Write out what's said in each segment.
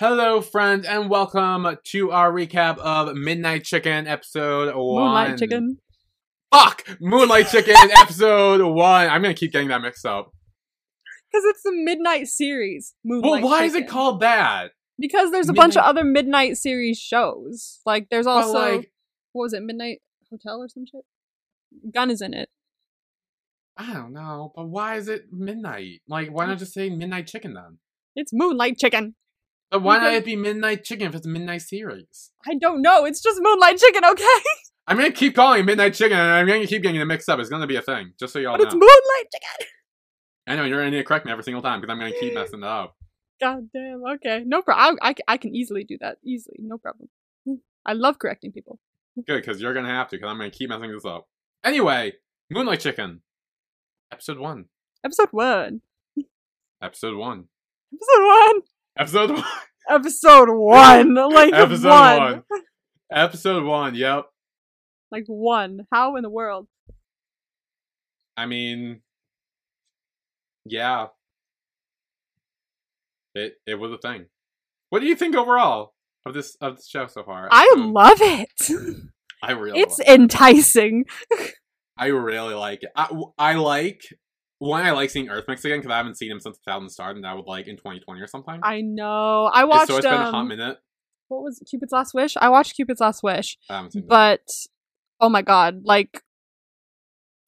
Hello, friends, and welcome to our recap of Midnight Chicken episode one. Moonlight Chicken. Fuck! Moonlight Chicken episode one. I'm gonna keep getting that mixed up. Because it's the Midnight series. Well, Moonlight why is it called that? Because there's a bunch of other Midnight series shows. Like there's also like, what was it, Midnight Hotel or some shit? Gun is in it. I don't know, but why is it midnight? Like, why not just say Midnight Chicken then? It's Moonlight Chicken. But why not it be Midnight Chicken if it's a Midnight series? I don't know. It's just Moonlight Chicken, okay? I'm gonna keep calling it Midnight Chicken, and I'm gonna keep getting it mixed up. It's gonna be a thing, just so y'all know. It's. Moonlight Chicken. I know you're gonna need to correct me every single time because I'm gonna keep messing it up. God damn. Okay. No problem. I, I, I can easily do that. Easily. No problem. I love correcting people. Good, because you're gonna have to, because I'm gonna keep messing this up. Anyway, Moonlight Chicken, episode one. Episode one. Episode one. Episode one. Episode one. Episode one. Like Episode one. one. Episode one. Yep. Like one. How in the world? I mean, yeah. It it was a thing. What do you think overall of this of this show so far? I Episode- love it. I really. It's like it. enticing. I really like it. I, I like one. I like seeing Earth Mix again because I haven't seen him since Thousand Stars, and that was like in 2020 or something. I know. I watched. so it's been a hot um, minute. what was Cupid's Last Wish? I watched Cupid's Last Wish, I haven't seen. that. but oh my god, like,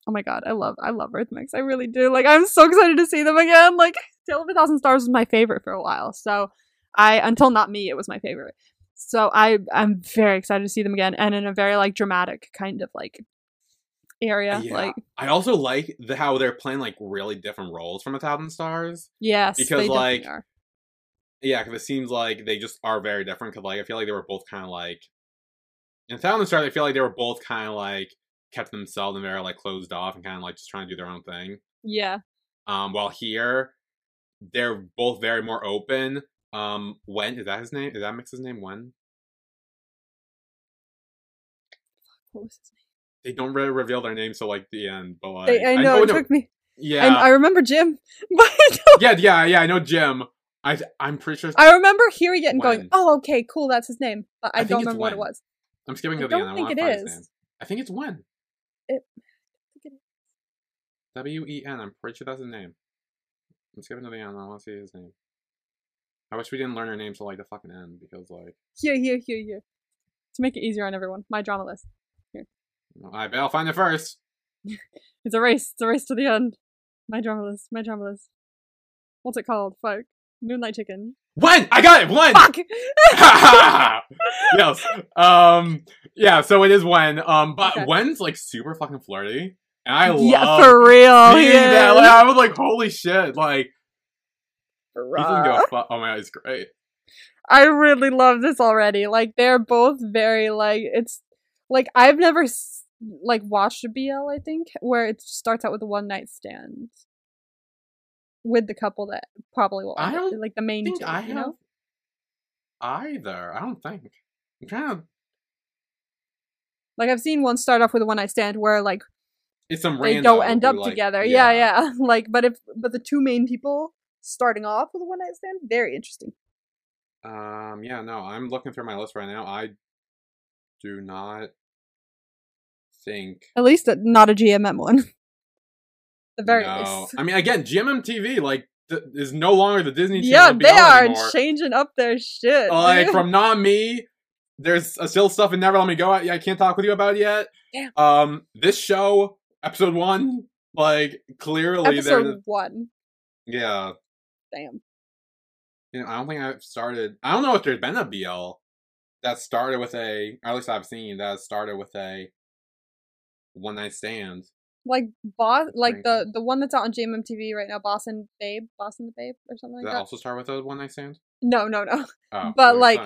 oh my god, I love, I love Earth Mix. I really do. Like, I'm so excited to see them again. Like, Tale of a Thousand Stars was my favorite for a while, so I until not me, it was my favorite. So I, I'm very excited to see them again, and in a very like dramatic kind of like area. Yeah. Like, I also like the, how they're playing like really different roles from A Thousand Stars. yes, Because, like, are. Yeah, because it seems like they just are very different. Because like I feel like they were both kind of like in Thousand Stars. I feel like they were both kind of like kept themselves and very like closed off and kind of like just trying to do their own thing. yeah, Um, while here, they're both very more open. Um, when is that his name? Is that Mix's name? When what was his name? They don't really reveal their name till like the end, but like I, I know it no- took me. Yeah, I, I remember Jim, but yeah, yeah, yeah. I know Jim. I I'm pretty sure. I remember hearing it and going, "Oh, okay, cool, that's his name." But I, I don't remember what it was. I'm skipping to the end. I don't think it to find his is. I think it's Wen. It- W E N. I'm pretty sure that's his name. I'm skipping to the end. I want to see his name. I wish we didn't learn her name till like the fucking end because like Here, here, here, here. To make it easier on everyone, my drama list. I bet I'll find it first. It's a race. It's a race to the end. My drama list. My drama list. What's it called? Fuck. Moonlight Chicken. When I got it. When. Fuck. yes. Um. Yeah. So it is Wen. Um. But Okay. Wen's like super fucking flirty, and I love yeah, for real. Yeah. Like, I was like, holy shit! Like he doesn't give Rah. a fuck. Oh my god, it's great. I really love this already. Like they're both very like it's like I've never s- like watched a BL. I think where it starts out with a one night stand with the couple that probably will. I don't like the main I think two. I you have know? either. I don't think. I'm trying to. Like I've seen one start off with a one night stand where like It's some they don't end up like- together. Yeah. yeah, Like, but if but the two main people starting off with a one night stand, very interesting. Um. Yeah. No. I'm looking through my list right now. I do not think. At least uh, not a GMM one. the very no. least. I mean, again, GMMTV like th- is no longer the Disney Channel. Yeah, Channel. they are anymore. changing up their shit. like from not me. There's uh, still stuff in Never Let Me Go. I, I can't talk with you about it yet. Damn. Um, this show, episode one, like clearly there's episode one. yeah. Damn. You know, I don't think I've started. I don't know if there's been a BL that started with a, or at least I've seen that started with a one night stand. Like boss, like the the one that's out on GMMTV right now, Boss and Babe, Boss and the Babe, or something Did like that that. also start with a one night stand? No, no, no. Oh, But, like,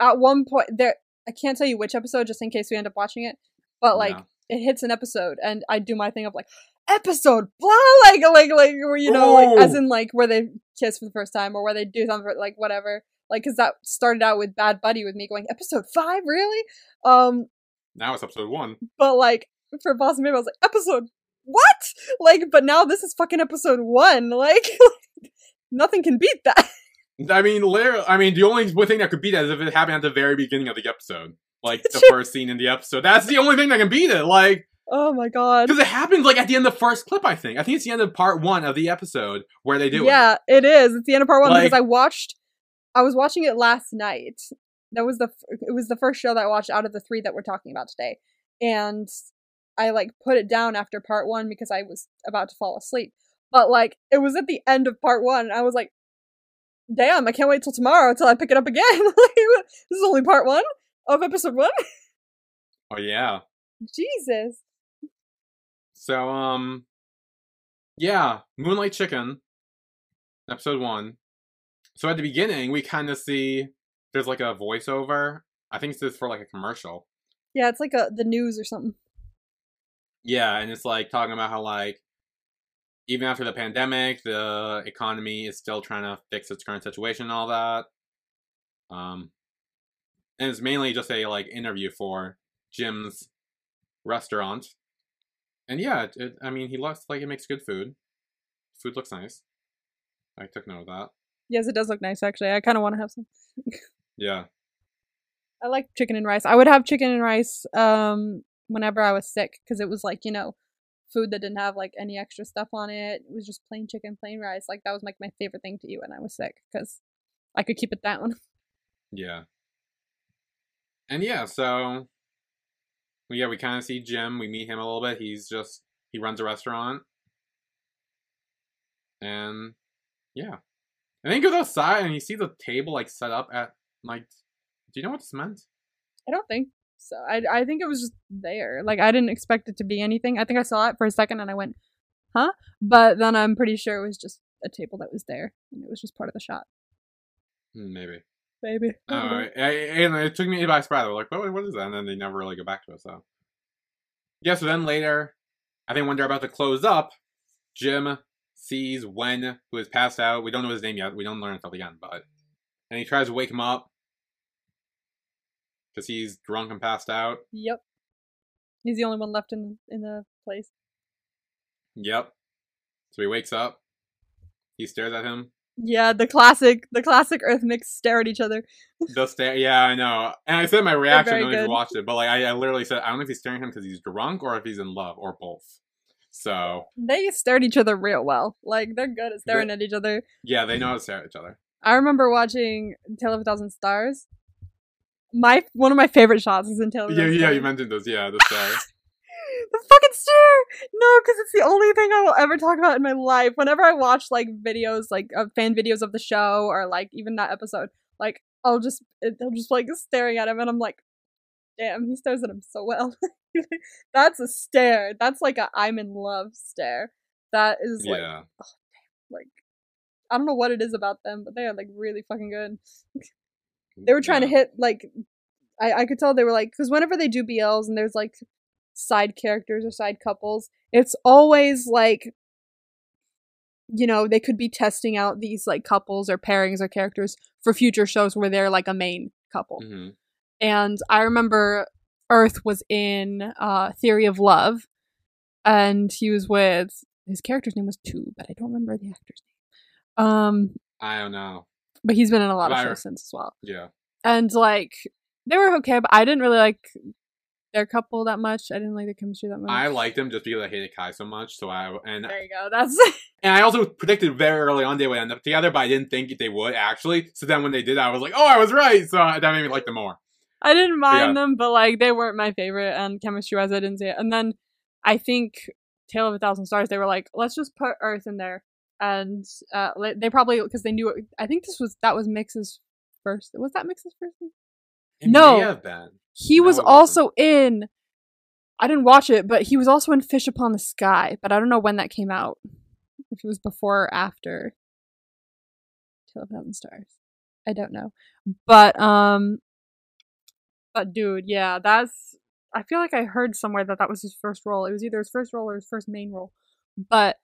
At one point, there, I can't tell you which episode, just in case we end up watching it. But like, No. it hits an episode, and I do my thing of like, episode blah, like, like, like, where you know, like, as in like where they kiss for the first time, or where they do something, like whatever. Like, cause that started out with Bad Buddy with me going episode five, really? Um, now it's episode one. but like for Boss and Babe, I was like, episode what? Like, but now this is fucking episode one. Like, nothing can beat that. I mean, literally, I mean, the only thing that could beat that is if it happened at the very beginning of the episode, like the first scene in the episode. That's the only thing that can beat it. Like, Oh my god. because it happens like at the end of the first clip. I think. I think it's the end of part one of the episode where they do it. yeah, it is. It's the end of part one Like- because I watched. I was watching it last night. That was the. It was the first show that I watched out of the three that we're talking about today, and I like put it down after part one because I was about to fall asleep. But like, it was at the end of part one. And I was like, "Damn! I can't wait till tomorrow till I pick it up again." this is only part one of episode one. Oh yeah. Jesus. So um, yeah, Moonlight Chicken, episode one. So at the beginning, we kind of see there's like a voiceover. I think it's for like a commercial. Yeah, it's like a the news or something. Yeah, and it's like talking about how like even after the pandemic, the economy is still trying to fix its current situation and all that. Um, and it's mainly just a like interview for Jim's restaurant. And yeah, it, it, I mean, he looks like he makes good food. Food looks nice. I took note of that. Yes, it does look nice actually. I kind of want to have some. Yeah. I like chicken and rice. I would have chicken and rice um whenever I was sick because it was like you know food that didn't have like any extra stuff on it. It was just plain chicken, plain rice. Like that was like my favorite thing to eat when I was sick because I could keep it down. Yeah. And yeah, so well, yeah, we kind of see Jim. We meet him a little bit. He's just he runs a restaurant, and yeah, and then he goes outside and you see the table like set up at like. Do you know what this meant? I don't think so. I I think it was just there. Like I didn't expect it to be anything. I think I saw it for a second and I went, huh? But then I'm pretty sure it was just a table that was there and it was just part of the shot. Hmm, maybe. Maybe. Baby. Oh, I- and it took me by surprise. I was like, "What? What is that?" And then they never really go back to it. So, yeah. So then later, I think when they're about to close up, Jim sees Wen, has passed out. We don't know his name yet. We don't learn until the end, but and he tries to wake him up because he's drunk and passed out. Yep. He's the only one left in in the place. Yep. So he wakes up. He stares at him. Yeah, the classic, the classic Earth mix stare at each other. They'll stare. Yeah, I know. And I said my reaction I good. watched it, but like I, I literally said, I don't know if he's staring at him because he's drunk or if he's in love or both. So They stare at each other real well. Like they're good at staring at each other. yeah, they know how to stare at each other. I remember watching Tale of a Thousand Stars. My one of my favorite shots is in a Yeah, yeah, you mentioned this. Yeah, the stare. the fucking stare. No, because it's the only thing I will ever talk about in my life. Whenever I watch like videos, like of fan videos of the show, or like even that episode, like I'll just it, I'm just like staring at him, and I'm like, damn, he stares at him so well. That's a stare. That's like a I'm in love stare. That is like yeah. Oh, like I don't know what it is about them, but they are like really fucking good. They were trying to hit like I I could tell they were like because whenever they do BLs and there's like side characters or side couples, it's always like you know they could be testing out these like couples or pairings or characters for future shows where they're like a main couple. Mhm. And I remember Earth was in uh Theory of Love, and he was with his character's name was Tu, but I don't remember the actor's name. Um, I don't know. But he's been in a lot of shows since as well. Yeah. And like they were okay, but I didn't really like their couple that much. I didn't like the chemistry that much. I liked them just because I hated Kai so much. So I and there you go. That's and I also predicted very early on they would end up together, but I didn't think they would actually. So then when they did, I was like, oh, I was right. So uh, that made me like them more. I didn't mind Yeah. them, but like they weren't my favorite. And chemistry wise, I didn't see it. And then I think Tale of a Thousand Stars, they were like, let's just put Earth in there, and uh, they probably because they knew. It, I think this was that was Mix's first. Was that Mix's first? It No. may have been. He No, was also in. I didn't watch it, but he was also in Fish Upon the Sky. But I don't know when that came out. If it was before or after Tale of Thousand Stars, I don't know. But um, but dude, yeah, that's. I feel like I heard somewhere that that was his first role. It was either his first role or his first main role. But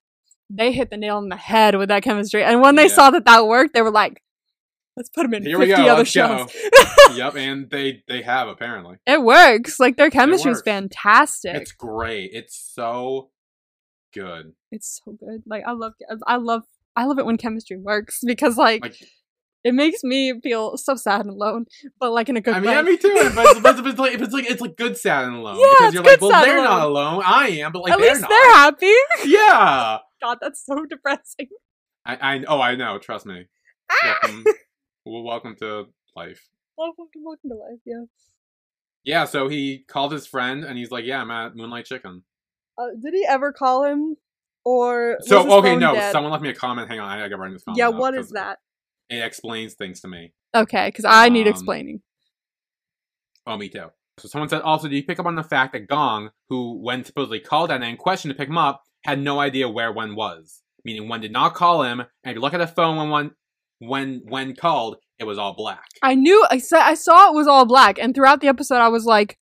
they hit the nail on the head with that chemistry. And when they Yeah. saw that that worked, they were like, "Let's put them in Here we fifty go, other go. shows." yep, and they they have apparently. It works. Like their chemistry is fantastic. It's great. It's so good. It's so good. Like I love I love I love it when chemistry works because like, Like It makes me feel so sad and alone, but like in a good I mean, way. yeah, me too. But it's, but it's, like it's like it's like good sad and alone Yeah, because you're like, well, they're and not alone. I am, but like At they're least not. they're happy. Yeah. God, that's so depressing. I, I oh I know. Trust me. Ah! Welcome, well, welcome to life. welcome to welcome to life. Yeah. Yeah. So he called his friend and he's like, "Yeah, I'm at Moonlight Chicken." Uh, did he ever call him, or So okay, no. dead? Someone left me a comment. Hang on, I gotta write this comment. Yeah, what is that? It explains things to me. Okay, because I need Um, explaining. Oh, me too. So someone said also, did you pick up on the fact that Gong, who Wen supposedly called Anna in questioned to pick him up, had no idea where Wen was? Meaning Wen did not call him, and if you look at the phone when one when when called, it was all black. I knew I saw I saw it was all black, and throughout the episode, I was like,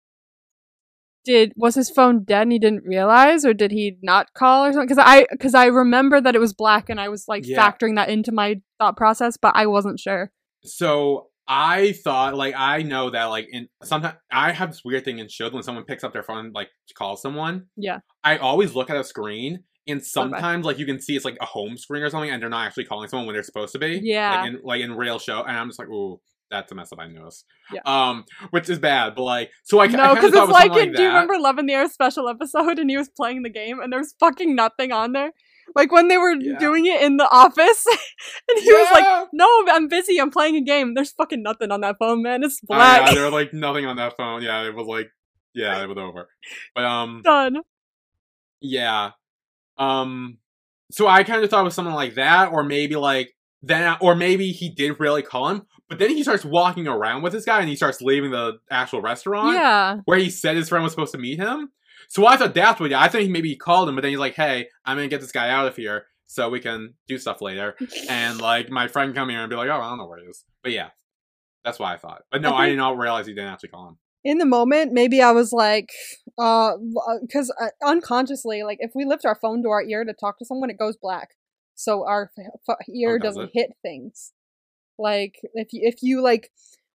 "Did was his phone dead and he didn't realize, or did he not call or something?" Because I because I remember that it was black, and I was like Yeah. factoring that into my thought process, but I wasn't sure. So I thought, like, I know that, like, in sometimes I have this weird thing in shows when someone picks up their phone, like, to call someone. Yeah. I always look at a screen, and sometimes, like, you can see it's like a home screen or something, and they're not actually calling someone when they're supposed to be. Yeah. Like in like in real show, and I'm just like, ooh, that's a mess up. I noticed. Yeah. Um, which is bad, but like, so I, no, because it's was like, in, like do you remember Love in the Air special episode, and he was playing the game, and there was fucking nothing on there. Like when they were Yeah. doing it in the office, and he was like, "No, I'm busy. I'm playing a game. There's fucking nothing on that phone, man. It's black." yeah, there was like nothing on that phone. Yeah, it was like, yeah, it was over. But um, Done. yeah, um, so I kind of thought it was something like that, or maybe like then, or maybe he did really call him, but then he starts walking around with this guy, and he starts leaving the actual restaurant. Yeah. where he said his friend was supposed to meet him. So I thought that's what. I think maybe he called him, but then he's like, "Hey, I'm gonna get this guy out of here so we can do stuff later." And like my friend come here and be like, "Oh, I don't know where he is." But yeah, that's what I thought. But no, I I, did not realize he didn't actually call him. in the moment, maybe I was like, uh, because uh, unconsciously, like if we lift our phone to our ear to talk to someone, it goes black, so our f- f- ear Oh, does doesn't it? hit things. Like if you if you like,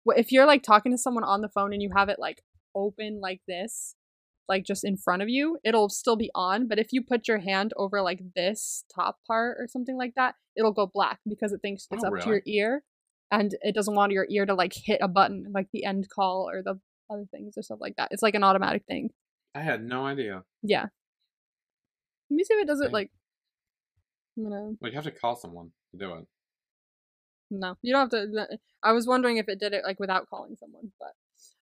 if you're like talking to someone on the phone and you have it like open like this, like just in front of you, it'll still be on. But if you put your hand over like this top part or something like that, it'll go black because it thinks it's Oh, up to your ear, and it doesn't want your ear to like hit a button like the end call or the other things or stuff like that. It's like an automatic thing. I had no idea. Yeah. Let me see if it does it like. I'm gonna. Well, you have to call someone to do it. No, you don't have to. Uh, I was wondering if it did it like without calling someone, but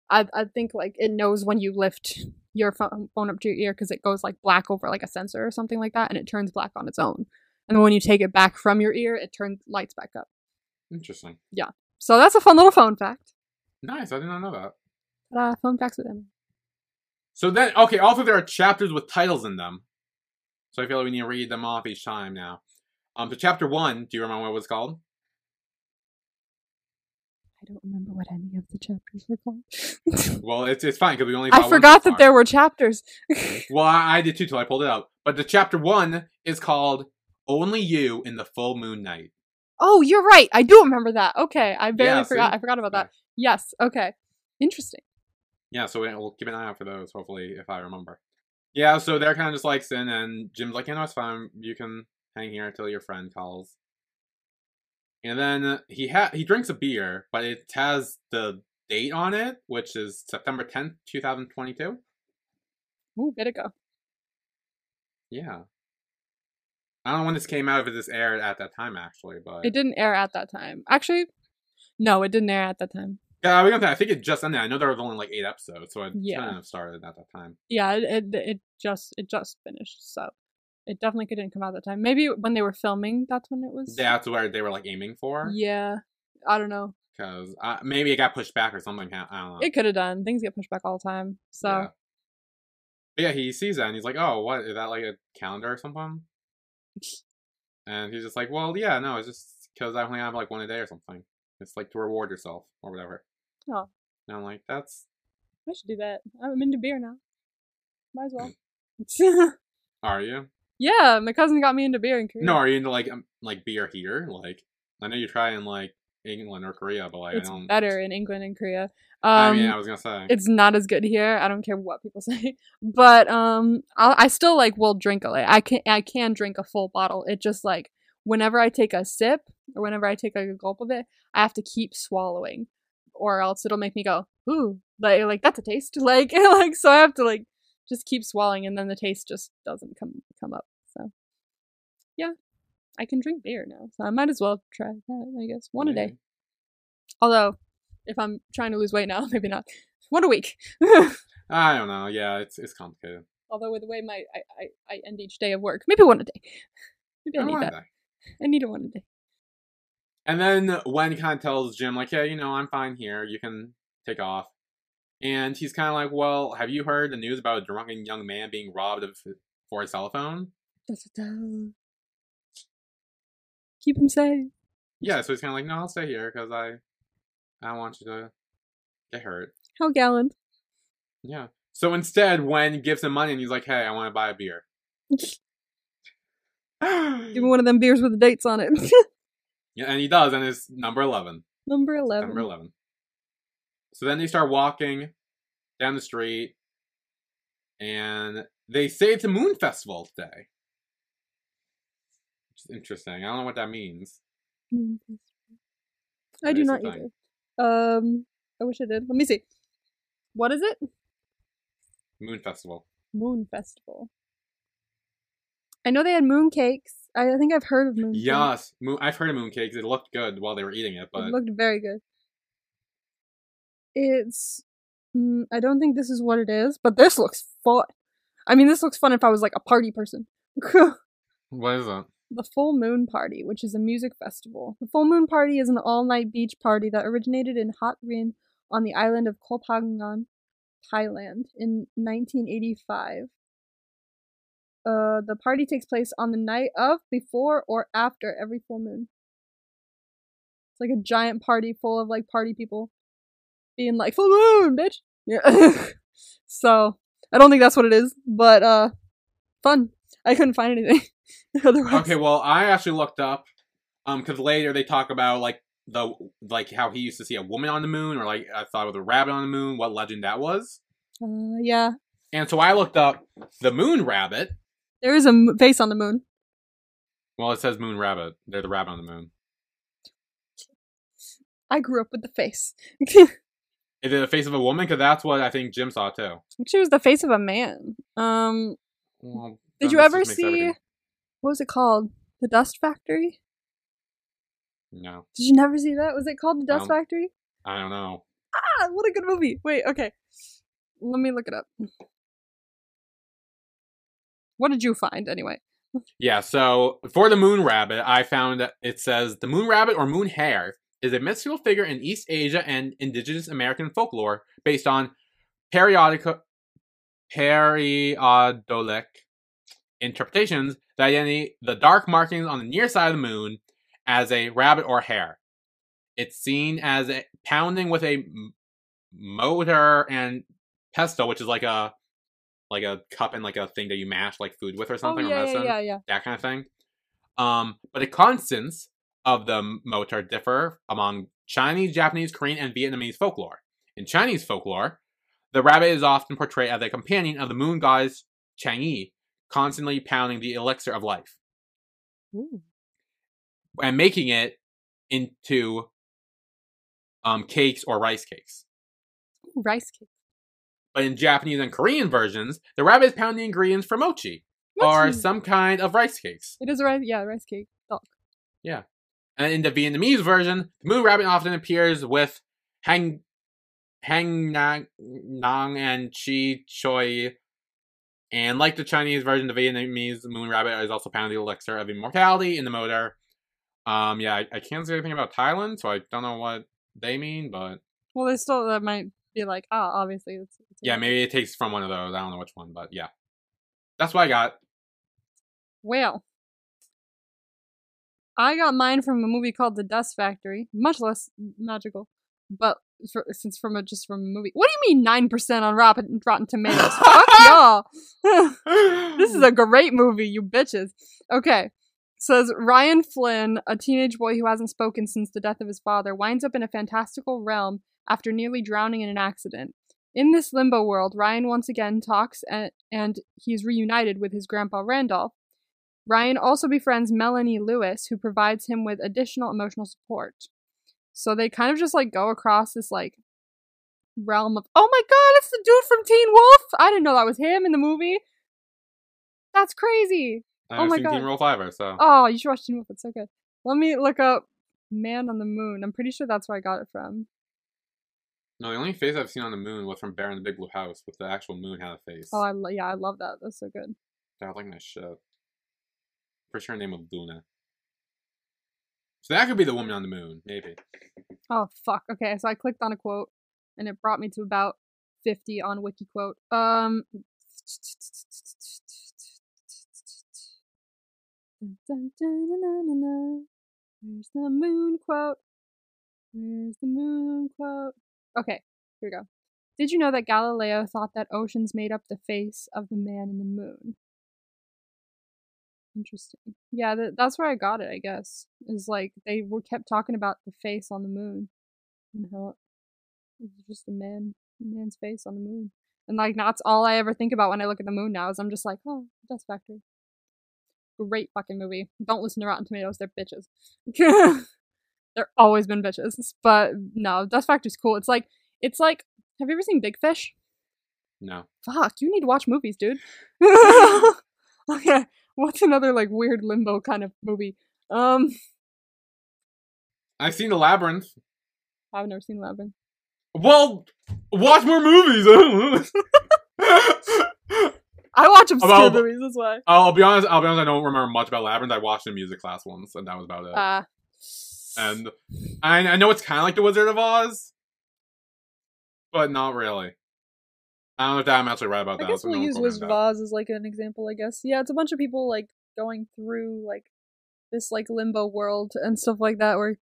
I I think like it knows when you lift your phone up to your ear because it goes like black over like a sensor or something like that, and it turns black on its own. And then when you take it back from your ear, it turns lights back up. Interesting. Yeah. So that's a fun little phone fact. Nice. I did not know that. Ta-da, phone facts with Emma. So then, okay. Also, there are chapters with titles in them. So I feel like we need to read them off each time now. Um, so chapter one. Do you remember what it was called? I don't remember what any of the chapters were called. Well, it's it's fine because we only. I forgot that far. there were chapters. Well, I, I did too till I pulled it up. But the chapter one is called "Only You in the Full Moon Night." Oh, you're right. I do remember that. Okay, I barely Yeah, forgot. see? I forgot about that. Yes. Okay. Interesting. Yeah, so we'll keep an eye out for those. Hopefully, if I remember. Yeah, so they're kind of just like sin, and Jim's like, "You know, it's fine. You can hang here until your friend calls." And then he ha- he drinks a beer, but it has the date on it, which is September tenth, two thousand twenty-two. Ooh, bit ago. Yeah. I don't know when this came out, if this aired at that time, actually, but It didn't air at that time. Actually, no, it didn't air at that time. Yeah, we got that. I think it just ended. I know there was only like eight episodes, so it Yeah. couldn't have started at that time. Yeah, it, it it just it just finished, so it definitely didn't come out at that time. Maybe when they were filming, that's when it was. That's where they were like aiming for. Yeah, I don't know. Because uh, maybe it got pushed back or something. I don't know. It could have done. Things get pushed back all the time. So Yeah. Yeah, he sees that and he's like, "Oh, what is that? Like a calendar or something?" And he's just like, "Well, yeah, no, it's just because I only have like one a day or something. It's like to reward yourself or whatever." Oh. And I'm like, "That's I should do that. I'm into beer now. Might as well. are you? Yeah, my cousin got me into beer in Korea. No, are you into like um, like beer here? Like, I know you try in like England or Korea, but like it's I don't. better in England and Korea. Um, I mean, I was gonna say. it's not as good here. I don't care what people say, but um, I'll, I still like will drink a like I can I can drink a full bottle. It just like whenever I take a sip or whenever I take like a gulp of it, I have to keep swallowing, or else it'll make me go ooh, like like that's a taste, like like so I have to like just keep swallowing, and then the taste just doesn't come come up. So yeah, I can drink beer now, so I might as well try that. I guess one a day. Although if I'm trying to lose weight now, maybe not one a week. I don't know. Yeah, it's it's complicated. Although with the way my I, I, I end each day of work, maybe one a day. Maybe I I need that. that. I need a one a day. And then Wen kind of tells Jim, like, yeah, you know, I'm fine here. You can take off. And he's kind of like, well, have you heard the news about a drunken young man being robbed of for his cell phone? Keep him safe. Yeah, so he's kind of like, no, I'll stay here because I, I don't want you to get hurt. How gallant. Yeah. So instead, Wen gives him money and he's like, hey, I want to buy a beer. Give me one of them beers with the dates on it. yeah, and he does, and it's number 11. Number 11. Number 11. So then they start walking down the street, and they say it's a moon festival today. Is interesting. I don't know what that means. Mm, I do not either. Um, I wish I did. Let me see. What is it? Moon festival. Moon Festival. I know they had moon cakes. I think I've heard of moon cakes. Yes, moon, I've heard of mooncakes. It looked good while they were eating it, but It looked very good. It's. Mm, I don't think this is what it is, but this looks fun. I mean, this looks fun if I was like a party person. what is it? The Full Moon Party, which is a music festival. The Full Moon Party is an all night beach party that originated in Hat Rin on the island of Koh Phangan, Thailand, in 1985. Uh, the party takes place on the night of, before, or after every full moon. It's like a giant party full of like party people being like, full moon, bitch! Yeah. so, I don't think that's what it is, but uh, fun. I couldn't find anything otherwise. Okay, well, I actually looked up, um, because later they talk about like the like how he used to see a woman on the moon, or like I thought with a rabbit on the moon, what legend that was. Uh, yeah. And so I looked up the moon rabbit. There is a m- face on the moon. Well, it says moon rabbit. They're the rabbit on the moon. I grew up with the face. Is it the face of a woman? Because that's what I think Jim saw too. It was the face of a man. Um, Well, did you ever see everything- what was it called? The Dust Factory? No, Did you never see that? Was it called The Dust No. Factory? I don't know. Ah, what a good movie. Wait, okay. Let me look it up. What did you find anyway? Yeah, so for the moon rabbit, I found that it says the moon rabbit or moon hare is a mystical figure in East Asia and indigenous American folklore based on periodic pareidolic interpretations that identify the dark markings on the near side of the moon as a rabbit or hare. It's seen as a pounding with a mortar and pestle, which is like a like a cup and like a thing that you mash like food with or something oh yeah, yeah, medicine yeah, yeah. that kind of thing. Um, but the constants of the mortar differ among Chinese, Japanese, Korean, and Vietnamese folklore. In Chinese folklore, the rabbit is often portrayed as a companion of the moon goddess Chang'e, constantly pounding the elixir of life Ooh. and making it into um, cakes or rice cakes. Rice cakes. But in Japanese and Korean versions, the rabbit is pounding ingredients for mochi, or some kind of rice cakes. It is a rice. Yeah, rice cake. Dog. Yeah. And in the Vietnamese version, the moon rabbit often appears with hang hang nang, nang and chi choi. And like the Chinese version, the Vietnamese moon rabbit is also pounding the elixir of immortality in the mortar. Um, yeah, I, I can't say anything about Thailand, so I don't know what they mean, but Well, they still that might be like ah, obviously it's. it's yeah, maybe it takes from one of those. I don't know which one, but yeah, that's what I got. Well, I got mine from a movie called The Dust Factory. Much less magical, but for, since from a just from a movie. What do you mean nine percent on Rotten Rotten Tomatoes? Fuck y'all. this is a great movie, you bitches. Okay. Says Ryan Flynn, a teenage boy who hasn't spoken since the death of his father, winds up in a fantastical realm after nearly drowning in an accident. In this limbo world, Ryan once again talks and, and he's reunited with his grandpa Randolph. Ryan also befriends Melanie Lewis, who provides him with additional emotional support. So they kind of just like go across this like realm of oh my god, it's the dude from Teen Wolf. I didn't know that was him in the movie. That's crazy. I Oh my seen God. Teen Roll Fiver, so Oh, you should watch Teen Wolf. It's so good. Let me look up Man on the Moon. I'm pretty sure that's where I got it from. no. The only face I've seen on the moon was from Bear in the Big Blue House, with the actual moon had a face. Oh, I lo- yeah, I love that. That's so good. That was like my shit. Pretty sure her name of Luna. So that could be the woman on the moon, maybe. Oh fuck. Okay, so I clicked on a quote, and it brought me to about fifty on WikiQuote. Um. Where's the moon quote? Where's the moon quote? Okay, here we go. Did you know that Galileo thought that oceans made up the face of the man in the moon? Interesting. Yeah, th- that's where I got it. I guess is like they were kept talking about the face on the moon and how it was just a man, a man's face on the moon, and like that's all I ever think about when I look at the moon now. Is I'm just like, oh, Dust Factory. Great fucking movie. Don't listen to Rotten Tomatoes. They're bitches. They're always been bitches. But no, Dust Factory's cool. It's like it's like. Have you ever seen Big Fish? No. Fuck, you need to watch movies, dude. okay, what's another like weird limbo kind of movie? Um, I've seen the labyrinth. I've never seen Labyrinth. Well, watch more movies. I watch obscure About- movies. That's why. I'll be honest. I'll be honest. I don't remember much about labyrinth. I watched in music class once, and that was about it. Uh, and I, I know it's kind of like the Wizard of Oz, but not really. I don't know if I'm actually right about I that. guess so we'll use Wizard of. Oz as like an example. I guess. Yeah, it's a bunch of people like going through like this like limbo world and stuff like that. Where,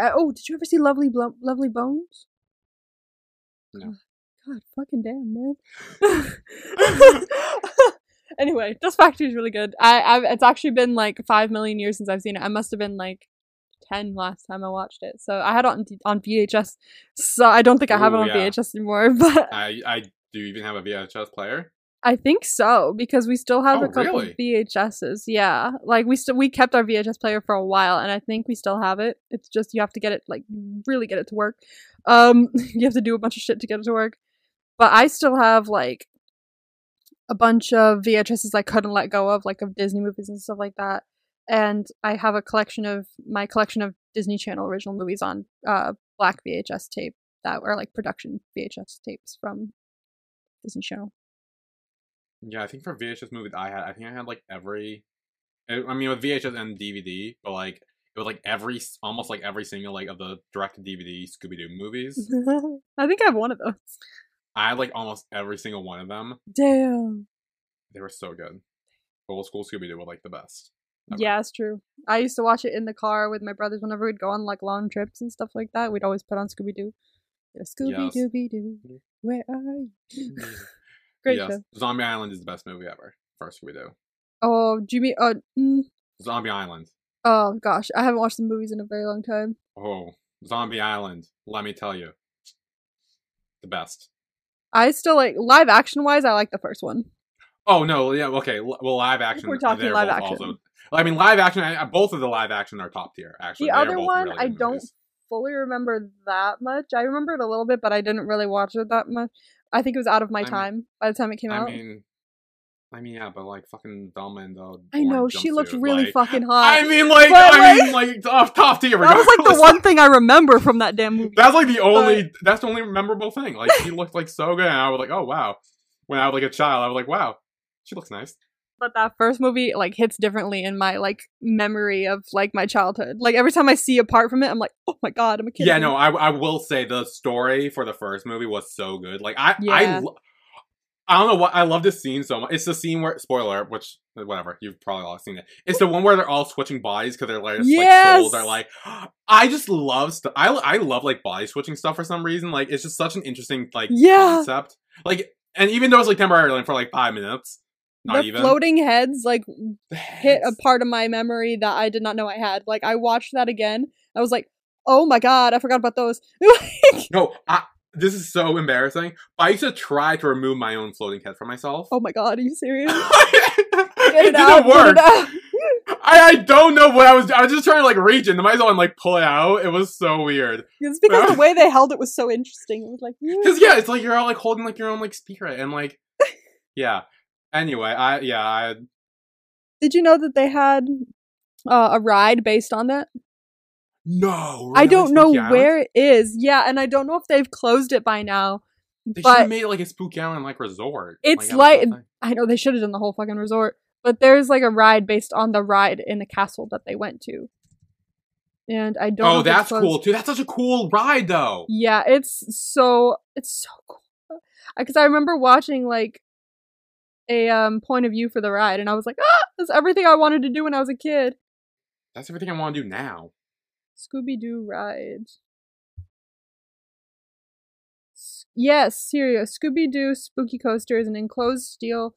uh, oh, did you ever see Lovely Blo- Lovely Bones? No. God, fucking damn, man. anyway, Dust Factory is really good. I, I've it's actually been like five million years since I've seen it. I must have been like ten last time I watched it. So I had it on on VHS. So I don't think I have it on yeah. VHS anymore, but I I do you even have a VHS player? I think so because we still have Oh, a couple really? VHSs. Yeah, like we still we kept our VHS player for a while, and I think we still have it. It's just you have to get it like really get it to work. Um, you have to do a bunch of shit to get it to work. But I still have like a bunch of VHSs I couldn't let go of, like of Disney movies and stuff like that. And I have a collection of my collection of Disney Channel original movies on uh black VHS tape that were like production VHS tapes from Disney Channel. Yeah, I think for VHS movies I had, I think I had like every. I I mean, with VHS and DVD, but like it was like every, almost like every single like of the direct DVD Scooby Doo movies. I think I have one of those. I had like almost every single one of them. Damn. They were so good. Old school Scooby Doo were like the best. ever. Yeah, it's true. I used to watch it in the car with my brothers whenever we'd go on like long trips and stuff like that. We'd always put on Scooby Doo. Scooby Dooby Doo, where are you? Great yes. show. Zombie Island is the best movie ever. First Scooby Doo. Oh, Jimmy. Uh, mm, Zombie Island. oh gosh, I haven't watched the movies in a very long time. Oh, Zombie Island. Let me tell you, the best. I still like live action wise. I like the first one. Oh no, yeah, okay. Well, live action. we're talking live action. Also, I mean, live action. I, I- both of the live action are top tier. Actually, The They other one, really I don't movies. Fully remember that much. I remember it a little bit, but I didn't really watch it that much. I think it was out of my I mean- time by the time it came I out. mean, I mean, yeah, but like fucking Dumb and uh, I know she looked really like- fucking hot. I mean, like, But, I mean, like, top, top tier. that was like the one thing I remember from that damn movie. That's like the only. that's the only memorable thing. Like, she looked like so good, and I was like, oh wow. When I was like a child, I was like, wow, she looks nice. But that first movie like hits differently in my like memory of like my childhood. Like every time I see a part from it, I'm like, oh my god, I'm a kid. Yeah, no, I I will say the story for the first movie was so good. Like I I Yeah. lo- I don't know what I love this scene so much. It's the scene where spoiler, which uh, whatever you've probably all seen it. It's the one where they're all switching bodies because they're like, like souls are like. I just love stuff. I I love like body switching stuff for some reason. Like it's just such an interesting like Yeah. concept. Like and even though it's like temporary, like for like five minutes, not the even floating heads like The hit a part of my memory that I did not know I had. Like I watched that again. I was like, oh my god, I forgot about those. No, I, this is so embarrassing. I used to try to remove my own floating head from myself. oh my god, are you serious? it it didn't work. I, I don't know what I was. I was just trying to like reach it. and I might as well and, like pull it out. It was so weird. It's because the way they held it was so interesting. It was like, Cause yeah, it's like you're all like holding like your own like speaker and like, yeah. Anyway, I yeah I did you know that they had uh, a ride based on that? no. I don't know Island? where it is. Yeah, and I don't know if they've closed it by now. They should but- have made it like a spooky island like resort. It's a like- I know they should have done the whole fucking resort, but there's like a ride based on the ride in the castle that they went to. And I don't. Oh, that's cool too. That's such a cool ride though. Yeah, it's so it's so cool. Because I remember watching like a um point of view for the ride, and I was like, ah, that's everything I wanted to do when I was a kid. That's everything I want to do now. Scooby Doo ride. S- Yes, serious. Scooby Doo Spooky Coaster is an enclosed steel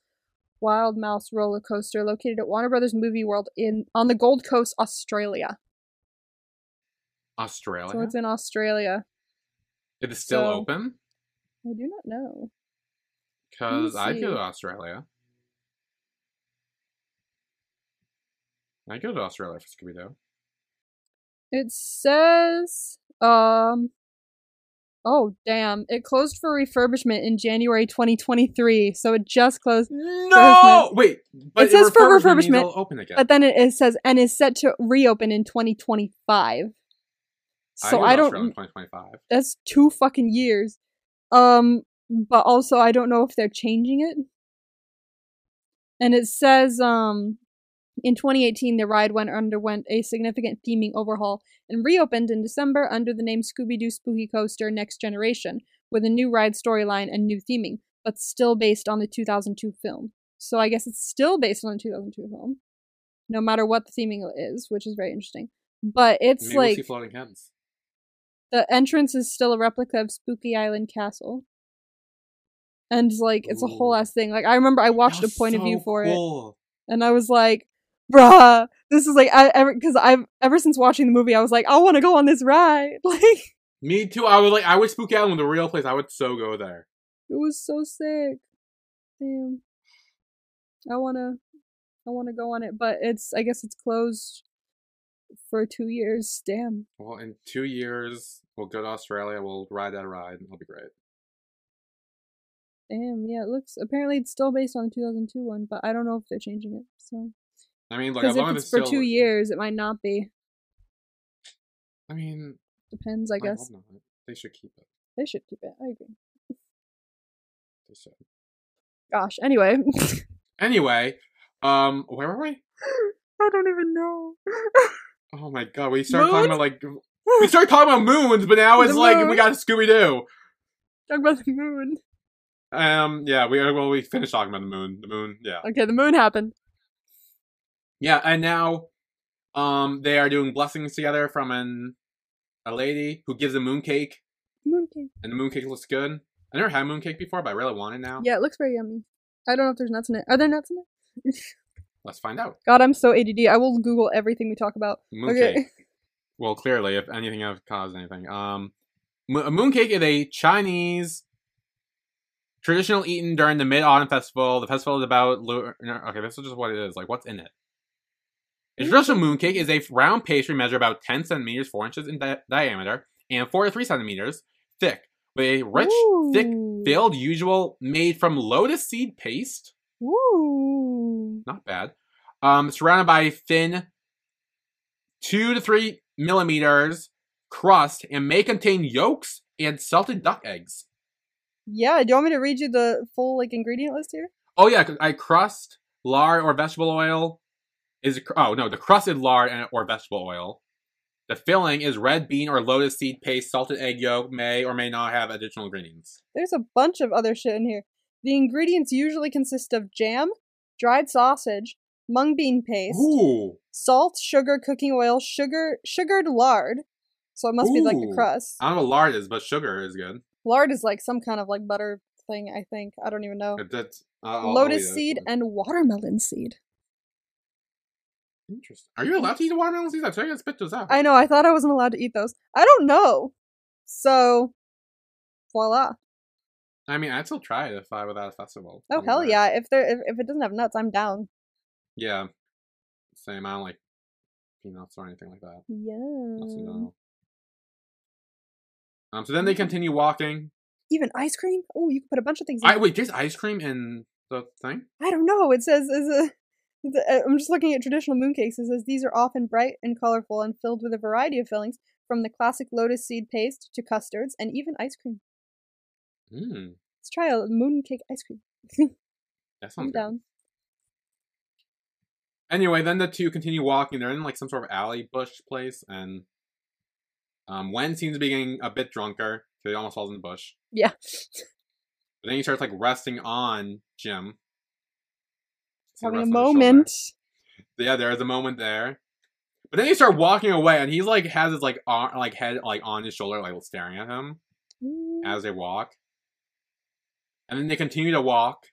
wild mouse roller coaster located at Warner Brothers Movie World in on the Gold Coast, Australia. Australia. So it's in Australia. It is still so- open I do not know. Because I go to Australia. I go to Australia for Scooby Doo. It says, um, oh damn, it closed for refurbishment in January 2023, so it just closed. No, wait. But It says for refurbishment means refurbishment, open again. But then it, it says and is set to reopen in 2025. So to I, don't. Australia in 2025. That's two fucking years. Um, but also I don't know if they're changing it. And it says, um, in 2018, the ride went underwent a significant theming overhaul and reopened in December under the name Scooby Doo Spooky Coaster Next Generation, with a new ride storyline and new theming, but still based on the 2002 film. So I guess it's still based on the 2002 film, no matter what the theming is, which is very interesting. But it's Maybe we'll like see floating heads. the entrance is still a replica of Spooky Island Castle. And like it's a whole ass thing. Like I remember I watched a point of view so for it, and I was like, "Bruh, this is like I ever because I've ever since watching the movie, I was like, I want to go on this ride." Like Me too. I was like. I would Spook Island was a real place. I would so go there. It was so sick. Damn, I wanna, I wanna go on it, but it's I guess it's closed for two years. Damn. Well, in two years, we'll go to Australia. We'll ride that ride. It'll be great. Damn, yeah, it looks apparently it's still based on the 2002 one, but I don't know if they're changing it. So, I mean, like as long if as it's for still, two years, it might not be. I mean, Depends, I I guess. They should keep it. They should keep it. I agree. They should. Gosh. Anyway, Anyway, um, where were we? I don't even know. Oh my god, we started talking about like we started talking about moons, but now it's The like moon. we got Scooby Doo. Talk about the moon. Um, yeah, we well we finished talking about the moon. The moon, yeah, Okay, the moon happened. yeah, and now, um, they are doing blessings together from an a lady who gives a moon cake, Moon cake. and the moon cake looks good. I never had moon cake before, but I really want it now. Yeah, it looks very yummy. I don't know if there's nuts in it. Are there nuts in it? Let's find out. God, I'm so ADD. I will Google everything we talk about. Moon Okay. cake. Well, clearly, if anything have caused anything, um, a moon cake is a Chinese traditional eaten during the Mid Autumn Festival. The festival is about lu- no, okay. This is just what it is. Like, what's in it? A traditional moon cake is a round pastry measure about ten centimeters, four inches in di- diameter, and four to three centimeters thick, with a rich, thick, filled usual made from lotus seed paste. Ooh. Not bad. Um, surrounded by thin, two to three millimeters crust, and may contain yolks and salted duck eggs. Yeah, do you want me to read you the full like ingredient list here? Oh yeah, I crust, lard, or vegetable oil is oh no, the crust is lard and or vegetable oil. The filling is red bean or lotus seed paste. Salted egg yolk may or may not have additional ingredients. There's a bunch of other shit in here. The ingredients usually consist of jam, dried sausage, mung bean paste, Ooh, salt, sugar, cooking oil, sugar, sugared lard. So it must be like the crust. I don't know what lard is, but sugar is good. Lard is like some kind of like butter thing, I think. I don't even know. That's I'll- I'll Lotus eat it. seed and watermelon seed. Interesting. Are you allowed to eat watermelon seeds? I tell you spit those out. I know, I thought I wasn't allowed to eat those. I don't know. So, voila. I mean, I'd still try it if I at a festival. Oh, hell yeah. If there, if, if it doesn't have nuts, I'm down. Yeah. Same. I don't like peanuts or anything like that. Yeah. That's no. Um. So then they continue walking. Even ice cream? Oh, you can put a bunch of things in. I wait. There's ice cream in the thing. I don't know. It says is a. the- uh, I'm just looking at traditional mooncakes. It says these are often bright and colorful and filled with a variety of fillings, from the classic lotus seed paste to custards and even ice cream. Hmm. Let's try a mooncake ice cream. That I'm sounds good. down. Anyway, then the two continue walking. They're in like some sort of alley bush place, and um, Wen seems to be getting a bit drunker, so he almost falls in the bush. Yeah. But then he starts like resting on Jim. So Having a rests on his shoulder. moment. Yeah, there is a moment there. But then he starts walking away, and he's like has his like arm, like head like on his shoulder, like staring at him Mm, as they walk. And then they continue to walk,